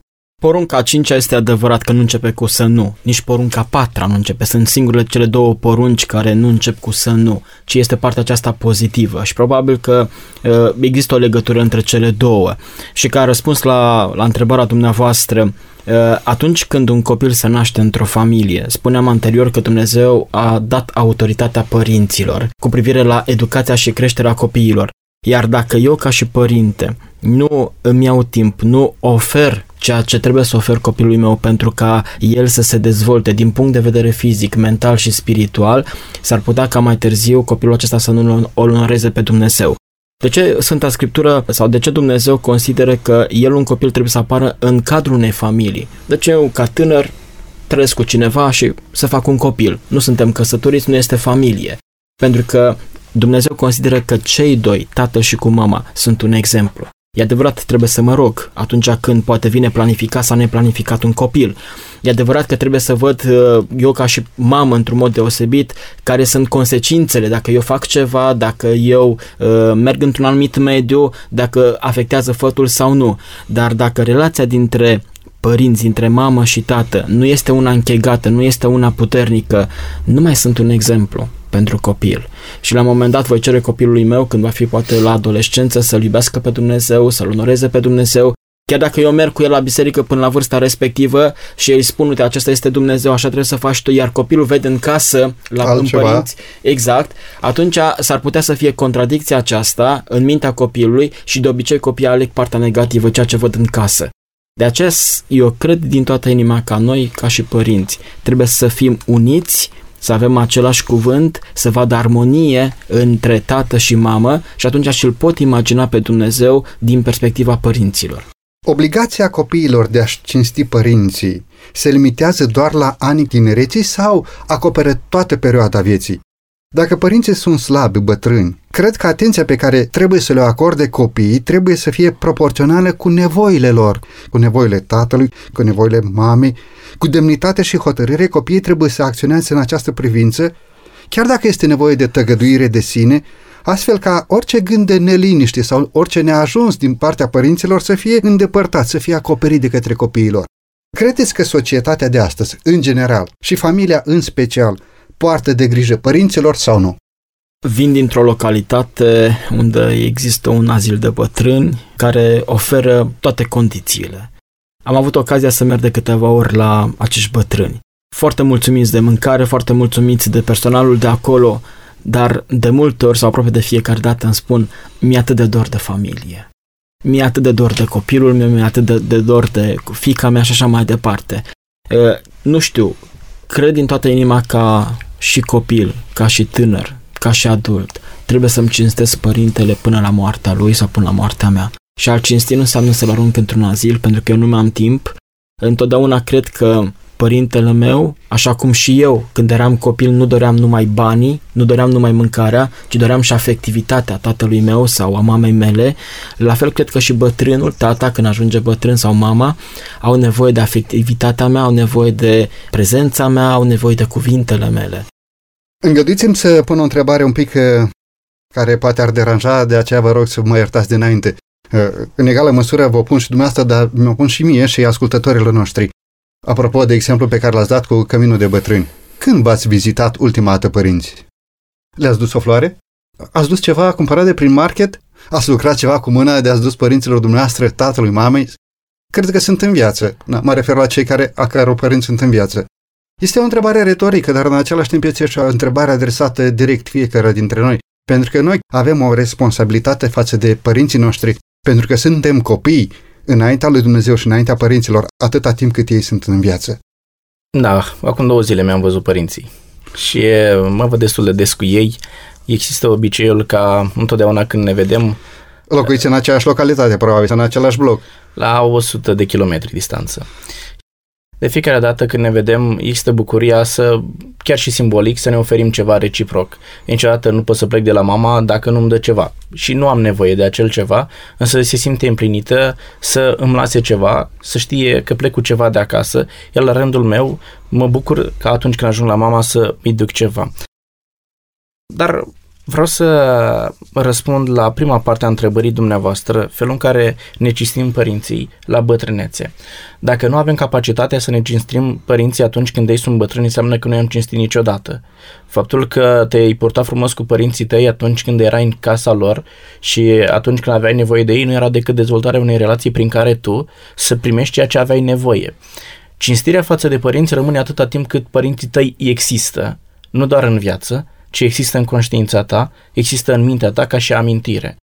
Porunca a cincea este adevărat că nu începe cu să nu, nici porunca a patra nu începe. Sunt singurele cele două porunci care nu încep cu să nu, ci este partea aceasta pozitivă și probabil că uh, există o legătură între cele două. Și ca răspuns la, la întrebarea dumneavoastră, uh, atunci când un copil se naște într-o familie, spuneam anterior că Dumnezeu a dat autoritatea părinților cu privire la educația și creșterea copiilor. Iar dacă eu ca și părinte nu îmi iau timp, nu ofer ceea ce trebuie să ofer copilului meu pentru ca el să se dezvolte din punct de vedere fizic, mental și spiritual, s-ar putea ca mai târziu copilul acesta să nu o onoreze pe Dumnezeu. De ce Sfânta Scriptură sau de ce Dumnezeu consideră că el, un copil, trebuie să apară în cadrul unei familii? De ce eu, ca tânăr, trăiesc cu cineva și să fac un copil? Nu suntem căsătoriți, nu este familie. Pentru că Dumnezeu consideră că cei doi, tată și cu mama, sunt un exemplu. E adevărat, trebuie să mă rog atunci când poate vine planificat sau neplanificat un copil. E adevărat că trebuie să văd uh, eu ca și mamă într-un mod deosebit care sunt consecințele dacă eu fac ceva, dacă eu uh, merg într-un anumit mediu, dacă afectează fătul sau nu. Dar dacă relația dintre părinți, între mamă și tată, nu este una închegată, nu este una puternică, nu mai sunt un exemplu pentru copil. Și la un moment dat voi cere copilului meu, când va fi poate la adolescență, să-L iubească pe Dumnezeu, să-L onoreze pe Dumnezeu, Chiar dacă eu merg cu el la biserică până la vârsta respectivă și îi spun, uite, acesta este Dumnezeu, așa trebuie să faci tu, iar copilul vede în casă, la Altceva. părinți, exact, atunci s-ar putea să fie contradicția aceasta în mintea copilului și de obicei copiii aleg partea negativă, ceea ce văd în casă. De aceea eu cred din toată inima ca noi, ca și părinți, trebuie să fim uniți, să avem același cuvânt, să vadă armonie între tată și mamă și atunci și-l pot imagina pe Dumnezeu din perspectiva părinților. Obligația copiilor de a-și cinsti părinții se limitează doar la anii tinereții sau acoperă toată perioada vieții? Dacă părinții sunt slabi, bătrâni, cred că atenția pe care trebuie să le acorde copiii trebuie să fie proporțională cu nevoile lor, cu nevoile tatălui, cu nevoile mamei, cu demnitate și hotărâre, copiii trebuie să acționeze în această privință, chiar dacă este nevoie de tăgăduire de sine, astfel ca orice gând de neliniște sau orice neajuns din partea părinților să fie îndepărtat, să fie acoperit de către copiilor. Credeți că societatea de astăzi, în general, și familia în special, poartă de grijă părinților sau nu? Vin dintr-o localitate unde există un azil de bătrâni care oferă toate condițiile. Am avut ocazia să merg de câteva ori la acești bătrâni. Foarte mulțumiți de mâncare, foarte mulțumiți de personalul de acolo, dar de multe ori sau aproape de fiecare dată îmi spun mi-e atât de dor de familie. Mi-e atât de dor de copilul meu, mi-e atât de, de dor de fica mea și așa mai departe. E, nu știu, cred din toată inima ca și copil, ca și tânăr, ca și adult, trebuie să-mi cinstesc părintele până la moartea lui sau până la moartea mea. Și al cinsti nu înseamnă să-l arunc într-un azil, pentru că eu nu mai am timp. Întotdeauna cred că părintele meu, așa cum și eu, când eram copil, nu doream numai banii, nu doream numai mâncarea, ci doream și afectivitatea tatălui meu sau a mamei mele. La fel cred că și bătrânul, tata, când ajunge bătrân sau mama, au nevoie de afectivitatea mea, au nevoie de prezența mea, au nevoie de cuvintele mele. Îngăduiți-mi să pun o întrebare un pic uh, care poate ar deranja, de aceea vă rog să mă iertați dinainte. Uh, în egală măsură vă pun și dumneavoastră, dar mi-o pun și mie și ascultătorilor noștri. Apropo de exemplu pe care l-ați dat cu Căminul de Bătrâni, când v-ați vizitat ultima dată părinți? Le-ați dus o floare? Ați dus ceva cumpărat de prin market? Ați lucrat ceva cu mâna de ați dus părinților dumneavoastră, tatălui, mamei? Cred că sunt în viață. Na, mă refer la cei care, a căror părinți sunt în viață. Este o întrebare retorică, dar în același timp este și o întrebare adresată direct fiecare dintre noi. Pentru că noi avem o responsabilitate față de părinții noștri, pentru că suntem copii înaintea lui Dumnezeu și înaintea părinților atâta timp cât ei sunt în viață. Da, acum două zile mi-am văzut părinții și mă văd destul de des cu ei. Există obiceiul ca întotdeauna când ne vedem... Locuiți în aceeași localitate, probabil, în același bloc. La 100 de kilometri distanță de fiecare dată când ne vedem, există bucuria să, chiar și simbolic, să ne oferim ceva reciproc. Niciodată nu pot să plec de la mama dacă nu-mi dă ceva. Și nu am nevoie de acel ceva, însă se simte împlinită să îmi lase ceva, să știe că plec cu ceva de acasă, iar la rândul meu mă bucur că atunci când ajung la mama să îi duc ceva. Dar Vreau să răspund la prima parte a întrebării dumneavoastră, felul în care ne cinstim părinții la bătrânețe. Dacă nu avem capacitatea să ne cinstim părinții atunci când ei sunt bătrâni, înseamnă că nu i-am cinstit niciodată. Faptul că te-ai purtat frumos cu părinții tăi atunci când erai în casa lor și atunci când aveai nevoie de ei, nu era decât dezvoltarea unei relații prin care tu să primești ceea ce aveai nevoie. Cinstirea față de părinți rămâne atâta timp cât părinții tăi există, nu doar în viață, ce există în conștiința ta, există în mintea ta ca și amintire.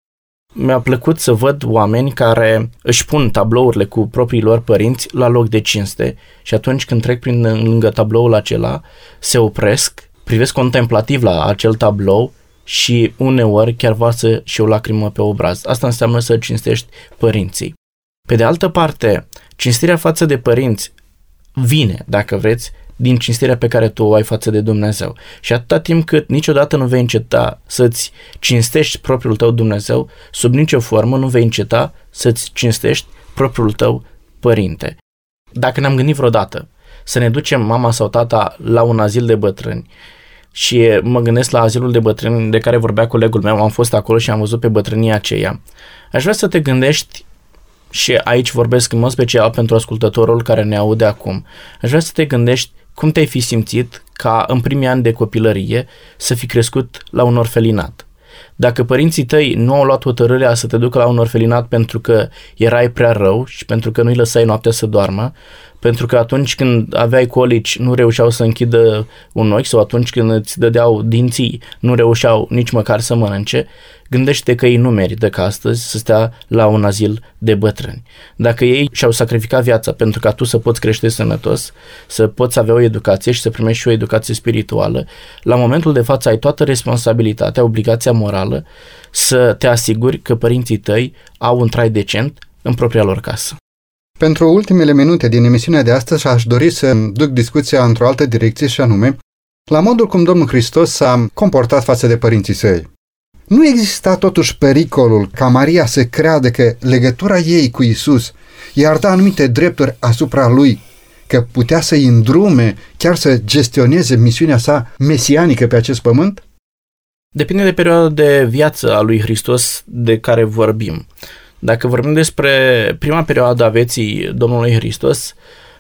Mi-a plăcut să văd oameni care își pun tablourile cu proprii lor părinți la loc de cinste și atunci când trec prin lângă tabloul acela, se opresc, privesc contemplativ la acel tablou și uneori chiar varsă și o lacrimă pe obraz. Asta înseamnă să cinstești părinții. Pe de altă parte, cinstirea față de părinți vine, dacă vreți, din cinstirea pe care tu o ai față de Dumnezeu. Și atâta timp cât niciodată nu vei înceta să-ți cinstești propriul tău Dumnezeu, sub nicio formă nu vei înceta să-ți cinstești propriul tău părinte. Dacă ne-am gândit vreodată să ne ducem mama sau tata la un azil de bătrâni și mă gândesc la azilul de bătrâni de care vorbea colegul meu, am fost acolo și am văzut pe bătrânia aceea. Aș vrea să te gândești și aici vorbesc în mod special pentru ascultătorul care ne aude acum. Aș vrea să te gândești cum te-ai fi simțit ca în primii ani de copilărie să fi crescut la un orfelinat? Dacă părinții tăi nu au luat hotărârea să te ducă la un orfelinat pentru că erai prea rău și pentru că nu-i lăsai noaptea să doarmă, pentru că atunci când aveai colici nu reușeau să închidă un ochi sau atunci când îți dădeau dinții nu reușeau nici măcar să mănânce, gândește că ei nu merită ca astăzi să stea la un azil de bătrâni. Dacă ei și-au sacrificat viața pentru ca tu să poți crește sănătos, să poți avea o educație și să primești și o educație spirituală, la momentul de față ai toată responsabilitatea, obligația morală să te asiguri că părinții tăi au un trai decent în propria lor casă. Pentru ultimele minute din emisiunea de astăzi aș dori să duc discuția într-o altă direcție și anume la modul cum Domnul Hristos s-a comportat față de părinții săi. Nu exista totuși pericolul ca Maria să creadă că legătura ei cu Isus i-ar da anumite drepturi asupra lui, că putea să-i îndrume, chiar să gestioneze misiunea sa mesianică pe acest pământ? Depinde de perioada de viață a lui Hristos de care vorbim. Dacă vorbim despre prima perioadă a vieții Domnului Hristos,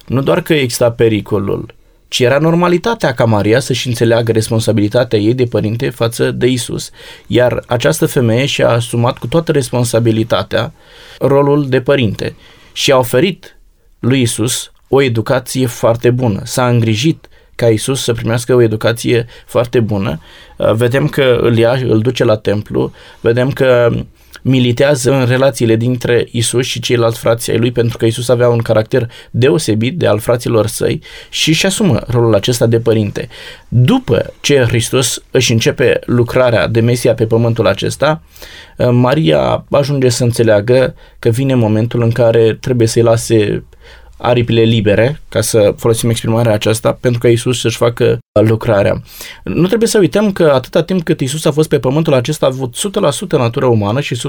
nu doar că exista pericolul, ci era normalitatea ca Maria să-și înțeleagă responsabilitatea ei de părinte față de Isus. Iar această femeie și-a asumat cu toată responsabilitatea rolul de părinte și a oferit lui Isus o educație foarte bună. S-a îngrijit ca Isus să primească o educație foarte bună. Vedem că îl ia, îl duce la templu, vedem că militează în relațiile dintre Isus și ceilalți frați ai lui, pentru că Isus avea un caracter deosebit de al fraților săi și își asumă rolul acesta de părinte. După ce Hristos își începe lucrarea de Mesia pe pământul acesta, Maria ajunge să înțeleagă că vine momentul în care trebuie să-i lase aripile libere, ca să folosim exprimarea aceasta, pentru că Isus să-și facă lucrarea. Nu trebuie să uităm că atâta timp cât Isus a fost pe pământul acesta a avut 100% natură umană și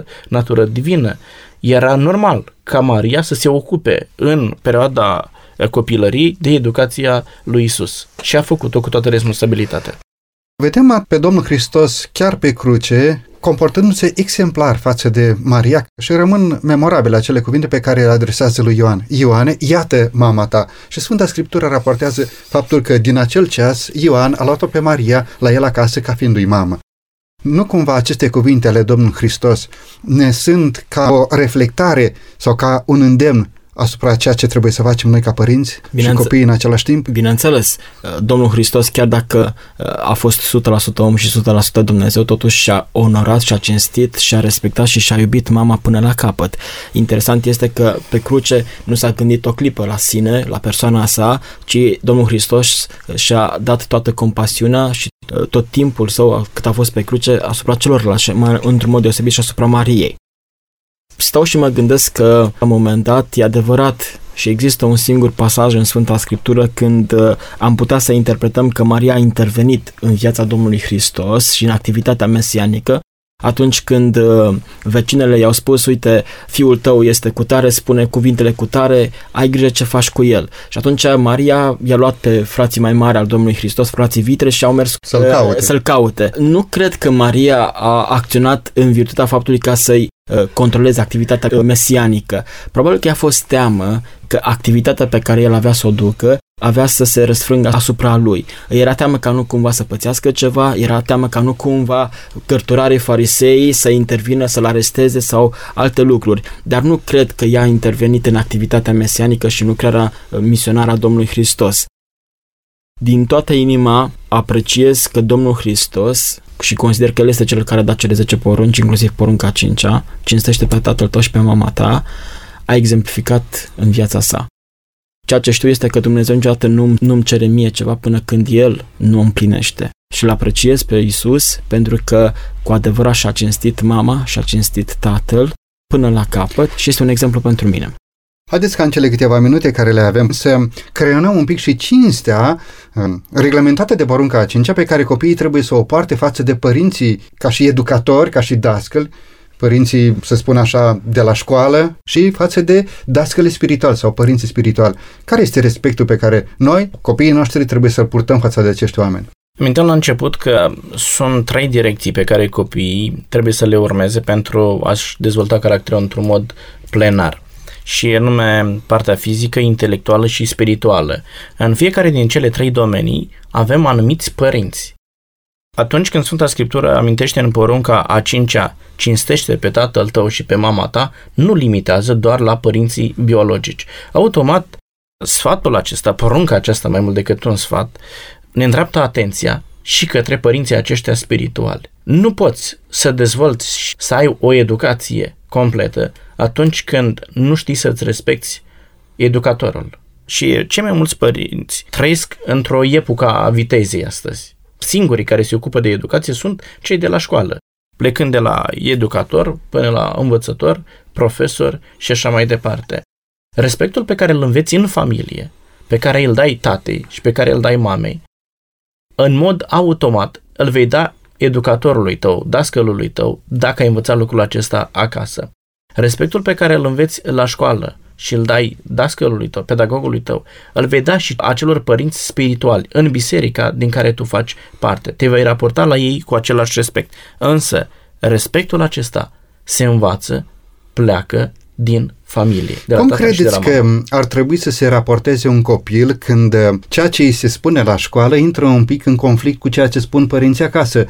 100% natură divină. Era normal ca Maria să se ocupe în perioada copilării de educația lui Isus și a făcut-o cu toată responsabilitatea. Vedem pe Domnul Hristos chiar pe cruce comportându-se exemplar față de Maria și rămân memorabile acele cuvinte pe care le adresează lui Ioan. Ioane, iată mama ta. Și Sfânta Scriptură raportează faptul că din acel ceas Ioan a luat-o pe Maria la el acasă ca fiindu-i mamă. Nu cumva aceste cuvinte ale Domnului Hristos ne sunt ca o reflectare sau ca un îndemn asupra ceea ce trebuie să facem noi ca părinți Bineînțe- și copii în același timp? Bineînțeles, uh, Domnul Hristos, chiar dacă uh, a fost 100% om și 100% Dumnezeu, totuși și-a onorat, și-a cinstit, și-a respectat și și-a iubit mama până la capăt. Interesant este că pe cruce nu s-a gândit o clipă la sine, la persoana sa, ci Domnul Hristos și-a dat toată compasiunea și uh, tot timpul său cât a fost pe cruce asupra celorlalți, într-un mod deosebit și asupra Mariei stau și mă gândesc că la un moment dat e adevărat și există un singur pasaj în Sfânta Scriptură când uh, am putea să interpretăm că Maria a intervenit în viața Domnului Hristos și în activitatea mesianică atunci când uh, vecinele i-au spus, uite, fiul tău este cu tare, spune cuvintele cu tare, ai grijă ce faci cu el. Și atunci Maria i-a luat pe frații mai mari al Domnului Hristos, frații vitre și au mers să-l caute. să-l caute. Nu cred că Maria a acționat în virtutea faptului ca să-i uh, controleze activitatea mesianică. Probabil că i-a fost teamă că activitatea pe care el avea să o ducă avea să se răsfrângă asupra lui. Era teamă ca nu cumva să pățească ceva, era teamă ca nu cumva cărturarii farisei să intervină, să-l aresteze sau alte lucruri. Dar nu cred că ea a intervenit în activitatea mesianică și lucrarea uh, misionară a Domnului Hristos. Din toată inima apreciez că Domnul Hristos și consider că El este Cel care a dat cele 10 porunci, inclusiv porunca 5 cinstește pe tatăl tău și pe mama ta, a exemplificat în viața sa. Ceea ce știu este că Dumnezeu niciodată nu, nu-mi cere mie ceva până când El nu împlinește. Și îl apreciez pe Isus pentru că cu adevărat și-a cinstit mama, și-a cinstit tatăl până la capăt și este un exemplu pentru mine. Haideți ca în cele câteva minute care le avem să creionăm un pic și cinstea um, reglementată de porunca a cincea pe care copiii trebuie să o poarte față de părinții ca și educatori, ca și dascăl, părinții, să spun așa, de la școală și față de dascăle spiritual sau părinții spiritual. Care este respectul pe care noi, copiii noștri, trebuie să-l purtăm față de acești oameni? Aminteam la început că sunt trei direcții pe care copiii trebuie să le urmeze pentru a-și dezvolta caracterul într-un mod plenar și anume partea fizică, intelectuală și spirituală. În fiecare din cele trei domenii avem anumiți părinți atunci când Sfânta Scriptură amintește în porunca a cincea, cinstește pe tatăl tău și pe mama ta, nu limitează doar la părinții biologici. Automat, sfatul acesta, porunca aceasta mai mult decât un sfat, ne îndreaptă atenția și către părinții aceștia spirituali. Nu poți să dezvolți, să ai o educație completă atunci când nu știi să-ți respecti educatorul. Și cei mai mulți părinți trăiesc într-o epocă a vitezei astăzi singurii care se ocupă de educație sunt cei de la școală, plecând de la educator până la învățător, profesor și așa mai departe. Respectul pe care îl înveți în familie, pe care îl dai tatei și pe care îl dai mamei, în mod automat îl vei da educatorului tău, dascălului tău, dacă ai învățat lucrul acesta acasă. Respectul pe care îl înveți la școală și îl dai dascălului tău, pedagogului tău, îl vei da și acelor părinți spirituali în biserica din care tu faci parte. Te vei raporta la ei cu același respect. Însă, respectul acesta se învață, pleacă din familie. De Cum credeți că ar trebui să se raporteze un copil când uh, ceea ce îi se spune la școală intră un pic în conflict cu ceea ce spun părinții acasă?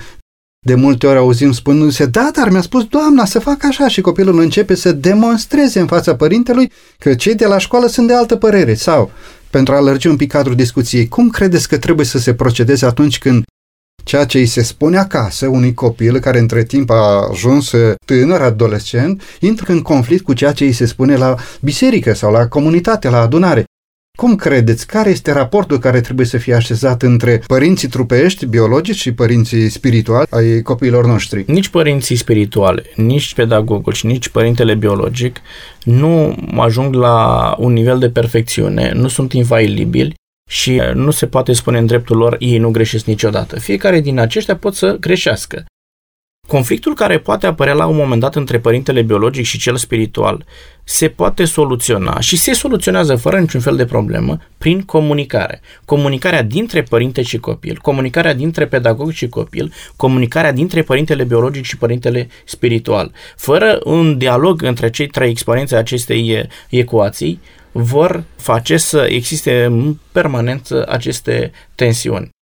De multe ori auzim spunându-se, da, dar mi-a spus doamna să fac așa și copilul începe să demonstreze în fața părintelui că cei de la școală sunt de altă părere sau pentru a lărgi un pic cadrul discuției, cum credeți că trebuie să se procedeze atunci când ceea ce îi se spune acasă unui copil care între timp a ajuns tânăr, adolescent, intră în conflict cu ceea ce îi se spune la biserică sau la comunitate, la adunare. Cum credeți, care este raportul care trebuie să fie așezat între părinții trupești, biologici și părinții spirituali ai copiilor noștri? Nici părinții spirituale, nici pedagogul și nici părintele biologic nu ajung la un nivel de perfecțiune, nu sunt infailibili și nu se poate spune în dreptul lor ei nu greșesc niciodată. Fiecare din aceștia pot să greșească. Conflictul care poate apărea la un moment dat între părintele biologic și cel spiritual se poate soluționa și se soluționează fără niciun fel de problemă prin comunicare. Comunicarea dintre părinte și copil, comunicarea dintre pedagog și copil, comunicarea dintre părintele biologic și părintele spiritual. Fără un dialog între cei trei exponențe acestei ecuații, vor face să existe în permanență aceste tensiuni.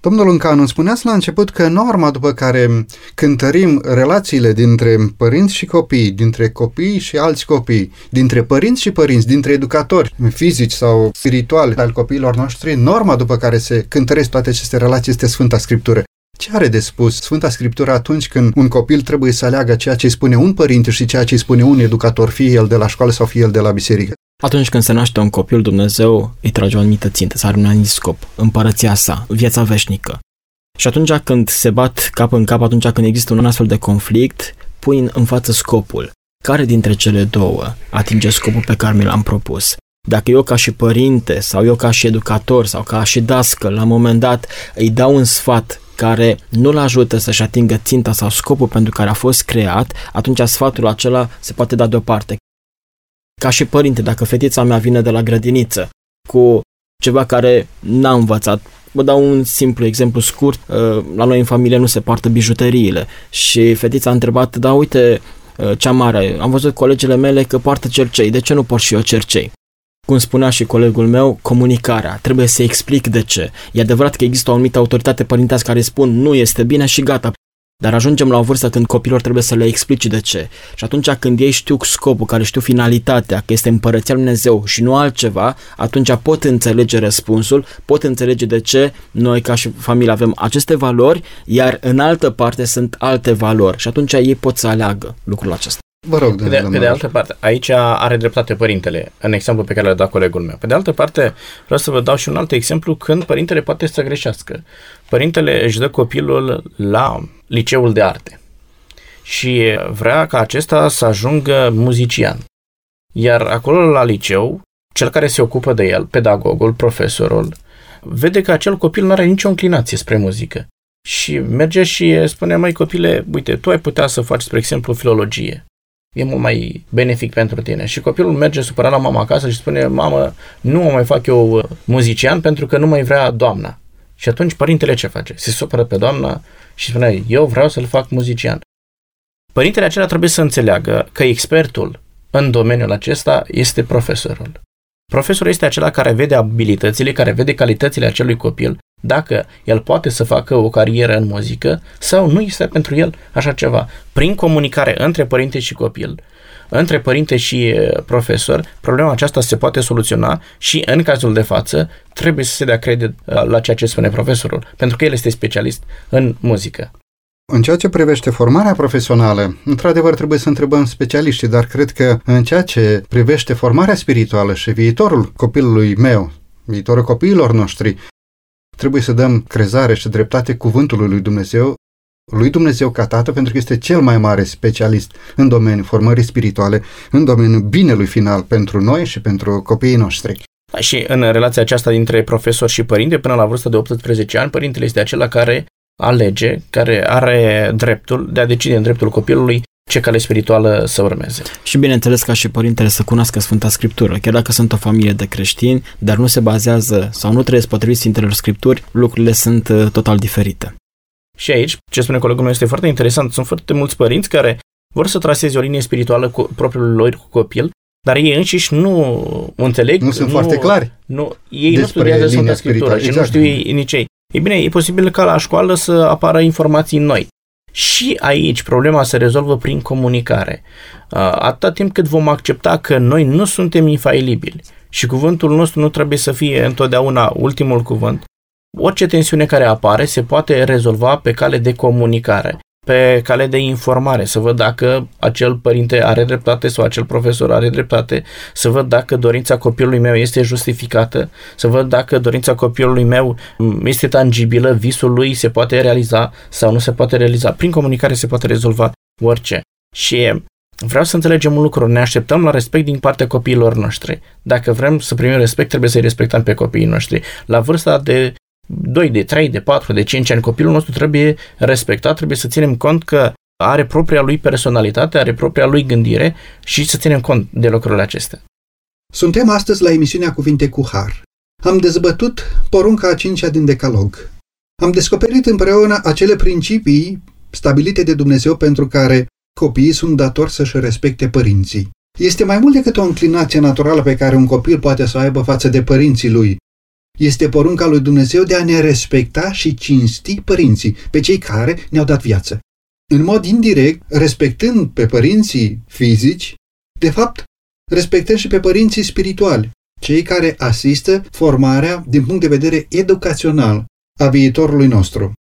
Domnul Încanu, îmi spuneați la început că norma după care cântărim relațiile dintre părinți și copii, dintre copii și alți copii, dintre părinți și părinți, dintre educatori fizici sau spirituali al copiilor noștri, norma după care se cântăresc toate aceste relații este Sfânta Scriptură. Ce are de spus Sfânta Scriptură atunci când un copil trebuie să aleagă ceea ce îi spune un părinte și ceea ce îi spune un educator, fie el de la școală sau fie el de la biserică? Atunci când se naște un copil, Dumnezeu îi trage o anumită țintă, să are un anumit scop, împărăția sa, viața veșnică. Și atunci când se bat cap în cap, atunci când există un astfel de conflict, pui în față scopul. Care dintre cele două atinge scopul pe care mi l-am propus? Dacă eu ca și părinte sau eu ca și educator sau ca și dască, la un moment dat îi dau un sfat care nu-l ajută să-și atingă ținta sau scopul pentru care a fost creat, atunci sfatul acela se poate da deoparte. Ca și părinte, dacă fetița mea vine de la grădiniță cu ceva care n-a învățat, vă dau un simplu exemplu scurt, uh, la noi în familie nu se poartă bijuteriile și fetița a întrebat, da uite, uh, cea mare, am văzut colegele mele că poartă cercei, de ce nu port și eu cercei? Cum spunea și colegul meu, comunicarea. Trebuie să explic de ce. E adevărat că există o anumită autoritate părintească care spun nu este bine și gata. Dar ajungem la o vârstă când copilor trebuie să le explici de ce. Și atunci când ei știu scopul, care știu finalitatea, că este împărăția Lui Dumnezeu și nu altceva, atunci pot înțelege răspunsul, pot înțelege de ce noi ca și familie avem aceste valori, iar în altă parte sunt alte valori. Și atunci ei pot să aleagă lucrul acesta. Vă rog, pe de, pe de altă parte, aici are dreptate părintele, în exemplu pe care l-a dat colegul meu. Pe de altă parte, vreau să vă dau și un alt exemplu când părintele poate să greșească. Părintele își dă copilul la liceul de arte și vrea ca acesta să ajungă muzician. Iar acolo la liceu, cel care se ocupă de el, pedagogul, profesorul, vede că acel copil nu are nicio înclinație spre muzică. Și merge și spune, mai copile, uite, tu ai putea să faci, spre exemplu, filologie e mult mai benefic pentru tine. Și copilul merge supărat la mama acasă și spune, mamă, nu mă mai fac eu uh, muzician pentru că nu mai vrea doamna. Și atunci părintele ce face? Se supără pe doamna și spune, eu vreau să-l fac muzician. Părintele acela trebuie să înțeleagă că expertul în domeniul acesta este profesorul. Profesorul este acela care vede abilitățile, care vede calitățile acelui copil, dacă el poate să facă o carieră în muzică sau nu este pentru el așa ceva. Prin comunicare între părinte și copil, între părinte și profesor, problema aceasta se poate soluționa și în cazul de față trebuie să se dea credit la ceea ce spune profesorul, pentru că el este specialist în muzică. În ceea ce privește formarea profesională, într-adevăr trebuie să întrebăm specialiștii, dar cred că în ceea ce privește formarea spirituală și viitorul copilului meu, viitorul copiilor noștri, trebuie să dăm crezare și dreptate cuvântului lui Dumnezeu, lui Dumnezeu ca Tată, pentru că este cel mai mare specialist în domeniul formării spirituale, în domeniul binelui final pentru noi și pentru copiii noștri. Și în relația aceasta dintre profesor și părinte, până la vârsta de 18 ani, părintele este acela care alege, care are dreptul de a decide în dreptul copilului ce cale spirituală să urmeze. Și bineînțeles ca și părintele să cunoască Sfânta Scriptură, chiar dacă sunt o familie de creștini, dar nu se bazează sau nu trăiesc potrivit Sfintelor Scripturi, lucrurile sunt uh, total diferite. Și aici, ce spune colegul meu este foarte interesant, sunt foarte mulți părinți care vor să traseze o linie spirituală cu propriul lor cu copil, dar ei înșiși nu înțeleg. Nu sunt nu, foarte clari. Nu, ei nu studiază Sfânta Scriptură și exact. nu știu ei, nici ei. E bine, e posibil ca la școală să apară informații noi. Și aici problema se rezolvă prin comunicare. Atâta timp cât vom accepta că noi nu suntem infailibili și cuvântul nostru nu trebuie să fie întotdeauna ultimul cuvânt, orice tensiune care apare se poate rezolva pe cale de comunicare pe cale de informare, să văd dacă acel părinte are dreptate sau acel profesor are dreptate, să văd dacă dorința copilului meu este justificată, să văd dacă dorința copilului meu este tangibilă, visul lui se poate realiza sau nu se poate realiza. Prin comunicare se poate rezolva orice. Și vreau să înțelegem un lucru, ne așteptăm la respect din partea copiilor noștri. Dacă vrem să primim respect, trebuie să-i respectăm pe copiii noștri. La vârsta de 2, de 3, de 4, de 5 ani, copilul nostru trebuie respectat, trebuie să ținem cont că are propria lui personalitate, are propria lui gândire și să ținem cont de lucrurile acestea. Suntem astăzi la emisiunea Cuvinte cu Har. Am dezbătut porunca a cincea din Decalog. Am descoperit împreună acele principii stabilite de Dumnezeu pentru care copiii sunt datori să-și respecte părinții. Este mai mult decât o înclinație naturală pe care un copil poate să o aibă față de părinții lui, este porunca lui Dumnezeu de a ne respecta și cinsti părinții, pe cei care ne-au dat viață. În mod indirect, respectând pe părinții fizici, de fapt, respectăm și pe părinții spirituali, cei care asistă formarea din punct de vedere educațional a viitorului nostru.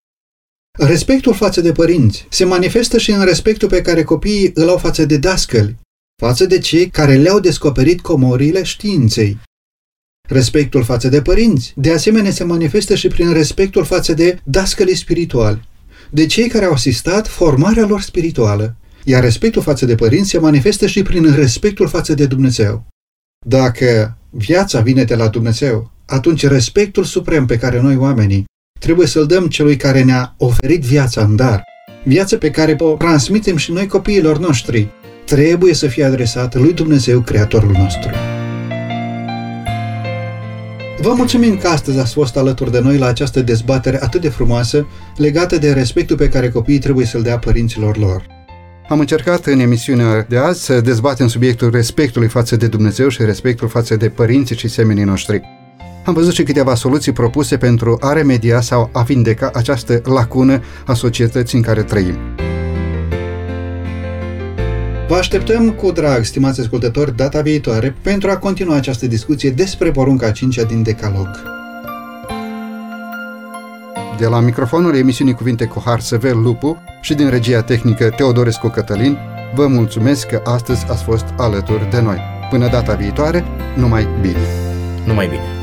Respectul față de părinți se manifestă și în respectul pe care copiii îl au față de dascăli, față de cei care le-au descoperit comorile științei, Respectul față de părinți, de asemenea, se manifestă și prin respectul față de dascălii spirituali, de cei care au asistat formarea lor spirituală, iar respectul față de părinți se manifestă și prin respectul față de Dumnezeu. Dacă viața vine de la Dumnezeu, atunci respectul suprem pe care noi oamenii trebuie să-l dăm celui care ne-a oferit viața în dar, viața pe care o transmitem și noi copiilor noștri, trebuie să fie adresată lui Dumnezeu, Creatorul nostru. Vă mulțumim că astăzi ați fost alături de noi la această dezbatere atât de frumoasă legată de respectul pe care copiii trebuie să-l dea părinților lor. Am încercat în emisiunea de azi să dezbatem subiectul respectului față de Dumnezeu și respectul față de părinții și semenii noștri. Am văzut și câteva soluții propuse pentru a remedia sau a vindeca această lacună a societății în care trăim. Vă așteptăm cu drag, stimați ascultători, data viitoare pentru a continua această discuție despre porunca 5 din Decalog. De la microfonul emisiunii Cuvinte cu Har Sever Lupu și din regia tehnică Teodorescu Cătălin, vă mulțumesc că astăzi ați fost alături de noi. Până data viitoare, numai bine! Numai bine!